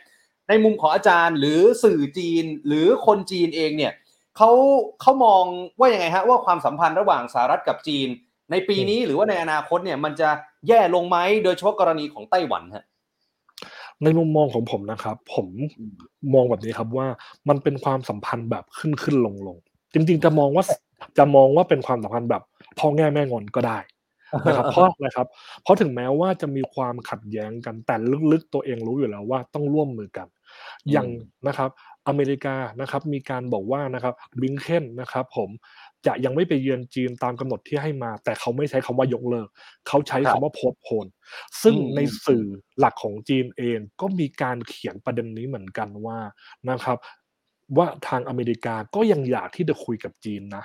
Speaker 2: ในมุมของอาจารย์หรือสื่อจีนหรือคนจีนเองเนี่ยเขาเขามองว่ายังไงฮะว่าความสัมพันธ์ระหว่างสหรัฐกับจีน ในปีนี้หรือว่าในอนาคตเนี่ยมันจะ แย่ลงไหมโดยเฉพาะกรณีของไต้หวันฮะ
Speaker 4: ในมุมมองของผมนะครับ ผมมองแบบนี้ครับว่ามันเป็นความสัมพันธ์แบบขึ้นขึ้นลงลงจริงๆจะมองว่าจะมองว่าเป็นความสัมพันธ์แบบพ่อแง่แม่งอนก็ได้นะครับเพราะอะไรครับ เพราะถึงแม้ว่าจะมีความขัดแย้งกันแต่ลึกๆตัวเองรู้อยู่แล้วว่าต้องร่วมมือกัน อย่างนะครับ อเมริกานะครับ มีการบอกว่านะครับบิงเคนนะครับ ผม จะยังไม่ไปเยือนจีนตามกำหนดที่ให้มา แต่เขาไม่ใช้คำว่ายกเลิก เขาใช้
Speaker 2: ครั
Speaker 4: คำ
Speaker 2: บ
Speaker 4: ว่าโพสโพนซึ่ง
Speaker 2: อืม
Speaker 4: ในสื่อหลักของจีนเองก็มีการเขียนประเด็นนี้เหมือนกันว่านะครับ ว่าทางอเมริกาก็ยังอยากที่จะคุยกับจีนนะ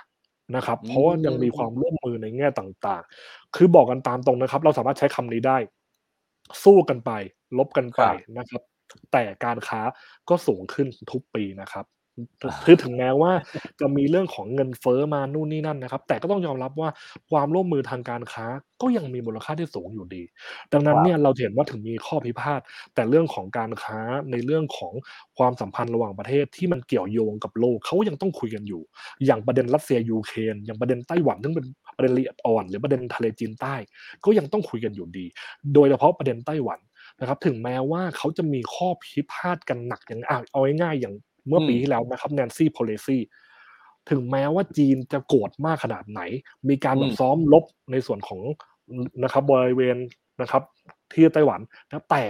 Speaker 4: นะครับ เพราะว่ายังมีความร่วมมือในแง่ต่างๆ คือบอกกันตามตรงนะครับ เราสามารถใช้คำนี้ได้ สู้กันไป ลบกันไป
Speaker 2: ครับ
Speaker 4: นะครับ แต่การค้าก็สูงขึ้นทุกปีนะครับ คือถึงแม้ว่าจะมีเรื่องของเงินเฟ้อมานู่นนี่นั่นนะครับ แต่ก็ต้องยอมรับว่าความร่วมมือทางการค้าก็ยังมีมูลค่าที่สูงอยู่ดี ดังนั้นเนี่ยเราเห็นว่าถึงมีข้อพิพาทแต่เรื่องของการค้าในเรื่องของความสัมพันธ์ระหว่างประเทศที่มันเกี่ยวโยงกับโลกเขายังต้องคุยกันอยู่ อย่างประเด็นรัสเซียยูเครนอย่างประเด็นไต้หวันซึ่งเป็นประเด็นละเอียดอ่อน หรือประเด็นทะเลจีนใต้ ก็ยังต้องคุยกันอยู่ดี โดยเฉพาะประเด็นไต้หวันนะครับถึงแม้ว่าเขาจะมีข้อพิพาทกันหนักอย่างเอาง่ายๆอย่าง เมื่อปีที่แล้วนะครับแนนซี่โพเลซี่ถึงแม้ว่าจีนจะโกรธมากขนาดไหน มีการซ้อมลบในส่วนของนะครับบริเวณนะครับ ที่ไต้หวันนะแต่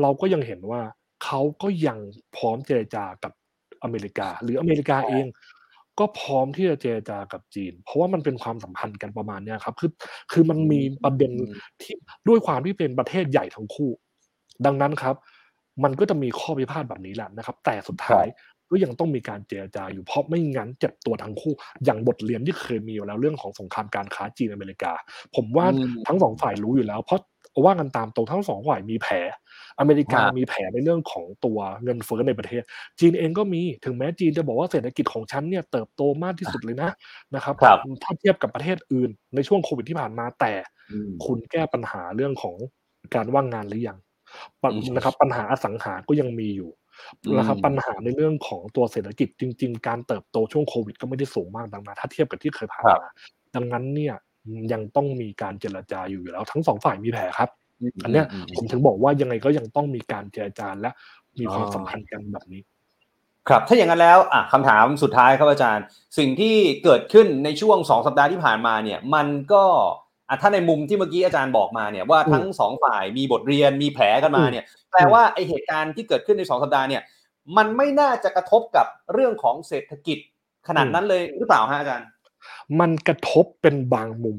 Speaker 4: เราก็ยังเห็นว่าเขาก็ยังพร้อมเจรจากับอเมริกา หรืออเมริกาเองก็พร้อมที่จะเจรจากับจีน เพราะว่ามันเป็นความสัมพันธ์กันประมาณนี้ครับ คือคือมันมีประเด็นที่ด้วยความที่เป็นประเทศใหญ่ทั้งคู่ ดังนั้นครับ มันก็จะมีข้อพิพาทแบบนี้แหละนะครับ แต่สุดท้ายก็ยังต้องมีการเจรจาอยู่เพราะไม่งั้นเจ็บตัวทั้งคู่ อย่างบทเรียนที่เคยมีอยู่แล้วเรื่องของสงครามการค้าจีนอเมริกา ผมว่าทั้งสองฝ่ายรู้อยู่แล้ว เพราะว่ากันตามตรงทั้งสองฝ่ายมีแผล อเมริกามีแผลในเรื่องของตัวเงินเฟ้อในประเทศ จีนเองก็มีถึงแม้จีนจะบอกว่าเศรษฐกิจของฉันเนี่ยเติบโตมากที่สุดเลยนะนะครับถ้าเทียบกับประเทศอื่นในช่วงโควิดที่ผ่านมาแต่ คุณแก้ปัญหาเรื่องของการว่างงานหรือยัง นะครับปัญหาอสังหาก็ยังมีอยู่นะครับปัญหาในเรื่องของตัวเศรษฐกิจจริง ๆ การเติบโตช่วงโควิด ก็ไม่ได้สูงมากดังนั้นถ้าเทียบกับที่เคยผ่านมาดังนั้นเนี่ยยังต้องมีการเจรจาอยู่อยู่แล้ว ทั้งสองฝ่ายมีแผลครับอันเนี้ยผมถึงบอกว่ายังไงก็ยังต้องมีการเจรจาและมีความสัมพันธ์กันแบบนี้
Speaker 2: ครับ ถ้าอย่างนั้นแล้วอะคำถามสุดท้ายครับอาจารย์ สิ่งที่เกิดขึ้นในช่วงสองสัปดาห์ที่ผ่านมาเนี่ย มันก็ อะถ้าในมุมที่เมื่อกี้อาจารย์บอกมาเนี่ยว่าทั้งสองฝ่ายมีบทเรียนมีแผลกันมาเนี่ยแปลว่าไอเหตุการณ์ที่เกิดขึ้นในสองสัปดาห์เนี่ย มันไม่น่าจะกระทบกับเรื่องของเศรษฐกิจขนาดนั้นเลยหรือเปล่าฮะอาจารย์
Speaker 4: มันกระทบเป็นบางมุม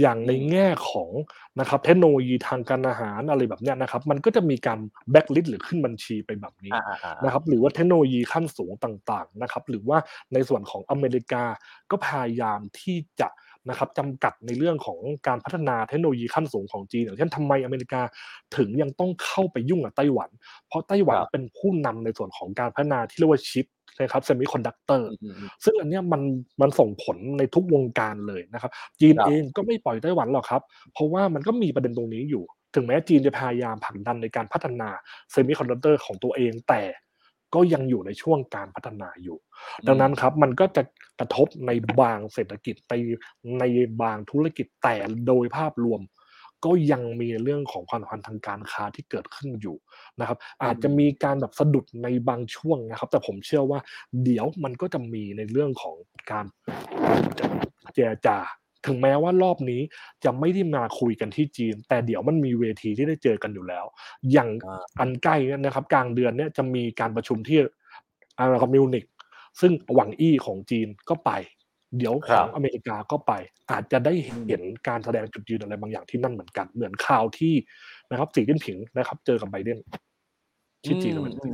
Speaker 4: อย่างในแง่ของนะครับเทคโนโลยีทางการอาหารอะไรแบบเนี้ยนะครับ มันก็จะมีการแบ็กลิสหรือขึ้นบัญชีไปแบบนี้นะครับ หรือว่าเทคโนโลยีขั้นสูงต่างๆนะครับ หรือว่าในส่วนของอเมริกาก็พยายามที่จะ นะครับจำกัดในเรื่องของการพัฒนาเทคโนโลยีขั้นสูงของจีน อย่างเช่นทำไมอเมริกาถึงยังต้องเข้าไปยุ่งกับไต้หวัน เพราะไต้หวันเป็นผู้นำในส่วนของการพัฒนาที่เรียกว่าชิปนะครับเซมิคอนดักเตอร์ซึ่งอันนี้มันมันส่งผลในทุกวงการเลยนะครับ จีนเองก็ไม่ปล่อยไต้หวันหรอกครับ เพราะว่ามันก็มีประเด็นตรงนี้อยู่ ถึงแม้จีนจะพยายามผลักดันในการพัฒนาเซมิคอนดักเตอร์ของตัวเองแต่ ก็ยังอยู่ในช่วงการพัฒนาอยู่ ดังนั้นครับมันก็จะกระทบในบางเศรษฐกิจในในบางธุรกิจแต่โดยภาพรวม ก็ยังมีเรื่องของความสัมพันธ์ทางการค้าที่เกิดขึ้นอยู่นะครับ อาจจะมีการแบบสะดุดในบางช่วงนะครับ แต่ผมเชื่อว่าเดี๋ยวมันก็จะมีในเรื่องของการเจรจา ถึงแม้ว่ารอบนี้จะไม่ได้มาคุยกันที่จีน แต่เดี๋ยวมันมีเวทีที่ได้เจอกันอยู่แล้ว อย่างอันใกล้นะครับ กลางเดือนเนี้ยจะมีการประชุมที่อาร์คอมิวนิกซึ่งหวังอี้ของจีนก็ไป เดี๋ยวของอเมริกาก็ไป อาจจะได้เห็นการแสดงจุดยืนอะไรบางอย่างที่นั่นเหมือนกันเหมือนข่าวที่นะครับสีจิ้นผิงนะครับ เจอกับไบเดนที่จีนเหมือนกัน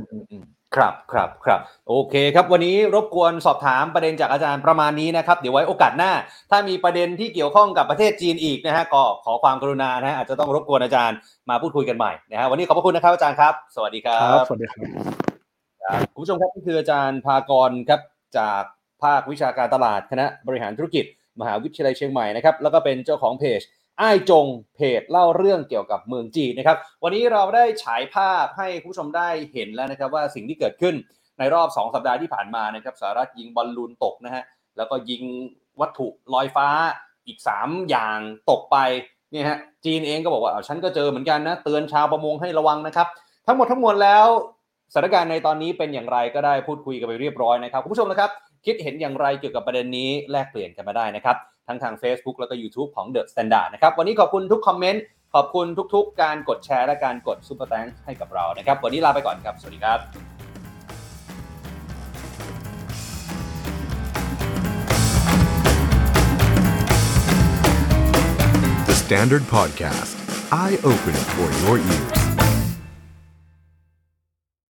Speaker 2: ครับครับครับโอเคครับวันนี้รบกวนสอบถามประเด็นจากอาจารย์ประมาณนี้นะครับ เดี๋ยวไว้โอกาสหน้า ถ้ามีประเด็นที่เกี่ยวข้องกับประเทศจีนอีกนะฮะก็ขอความกรุณานะฮะอาจจะต้องรบกวนอาจารย์มาพูดคุยกันใหม่นะฮะวันนี้ขอบพระคุณนะครับอาจารย์ครับ สวัสดีครับ
Speaker 4: สวัสดีครับ
Speaker 2: คุณผู้ชมครับนี่คืออาจารย์ภากรครับจากภาควิชาการตลาดคณะบริหารธุรกิจ มหาวิทยาลัยเชียงใหม่นะครับแล้วก็เป็นเจ้าของเพจ ไอ้จงเพจเล่าเรื่องเกี่ยวกับเมืองจีนนะครับ วันนี้เราได้ฉายภาพให้ผู้ชมได้เห็นแล้วนะครับว่าสิ่งที่เกิดขึ้นในรอบ 2 สัปดาห์ที่ผ่านมานะครับสหรัฐยิงบอลลูนตกนะฮะแล้วก็ยิงวัตถุลอยฟ้าอีก 3 อย่างตกไปเนี่ยฮะจีนเองก็บอกว่าเอาฉันก็เจอเหมือนกันนะเตือนชาวประมงให้ระวังนะครับ ทั้งหมดทั้งมวลแล้วสถานการณ์ในตอนนี้เป็นอย่างไรก็ได้พูดคุยกันไปเรียบร้อยนะครับคุณผู้ชมนะครับ คิดเห็นอย่างไรเกี่ยวกับประเด็นนี้แลกเปลี่ยนกันมาได้นะครับ ทั้งทาง Facebook แล้วก็ YouTube ของ The Standard นะครับ วันนี้ขอบคุณทุกคอมเมนต์ ขอบคุณทุกๆ การกดแชร์และการกดซุปเปอร์แตงให้กับเรานะครับ วันนี้ลาไปก่อนครับ สวัสดีครับ
Speaker 1: The Standard Podcast Eye Open for Your Ears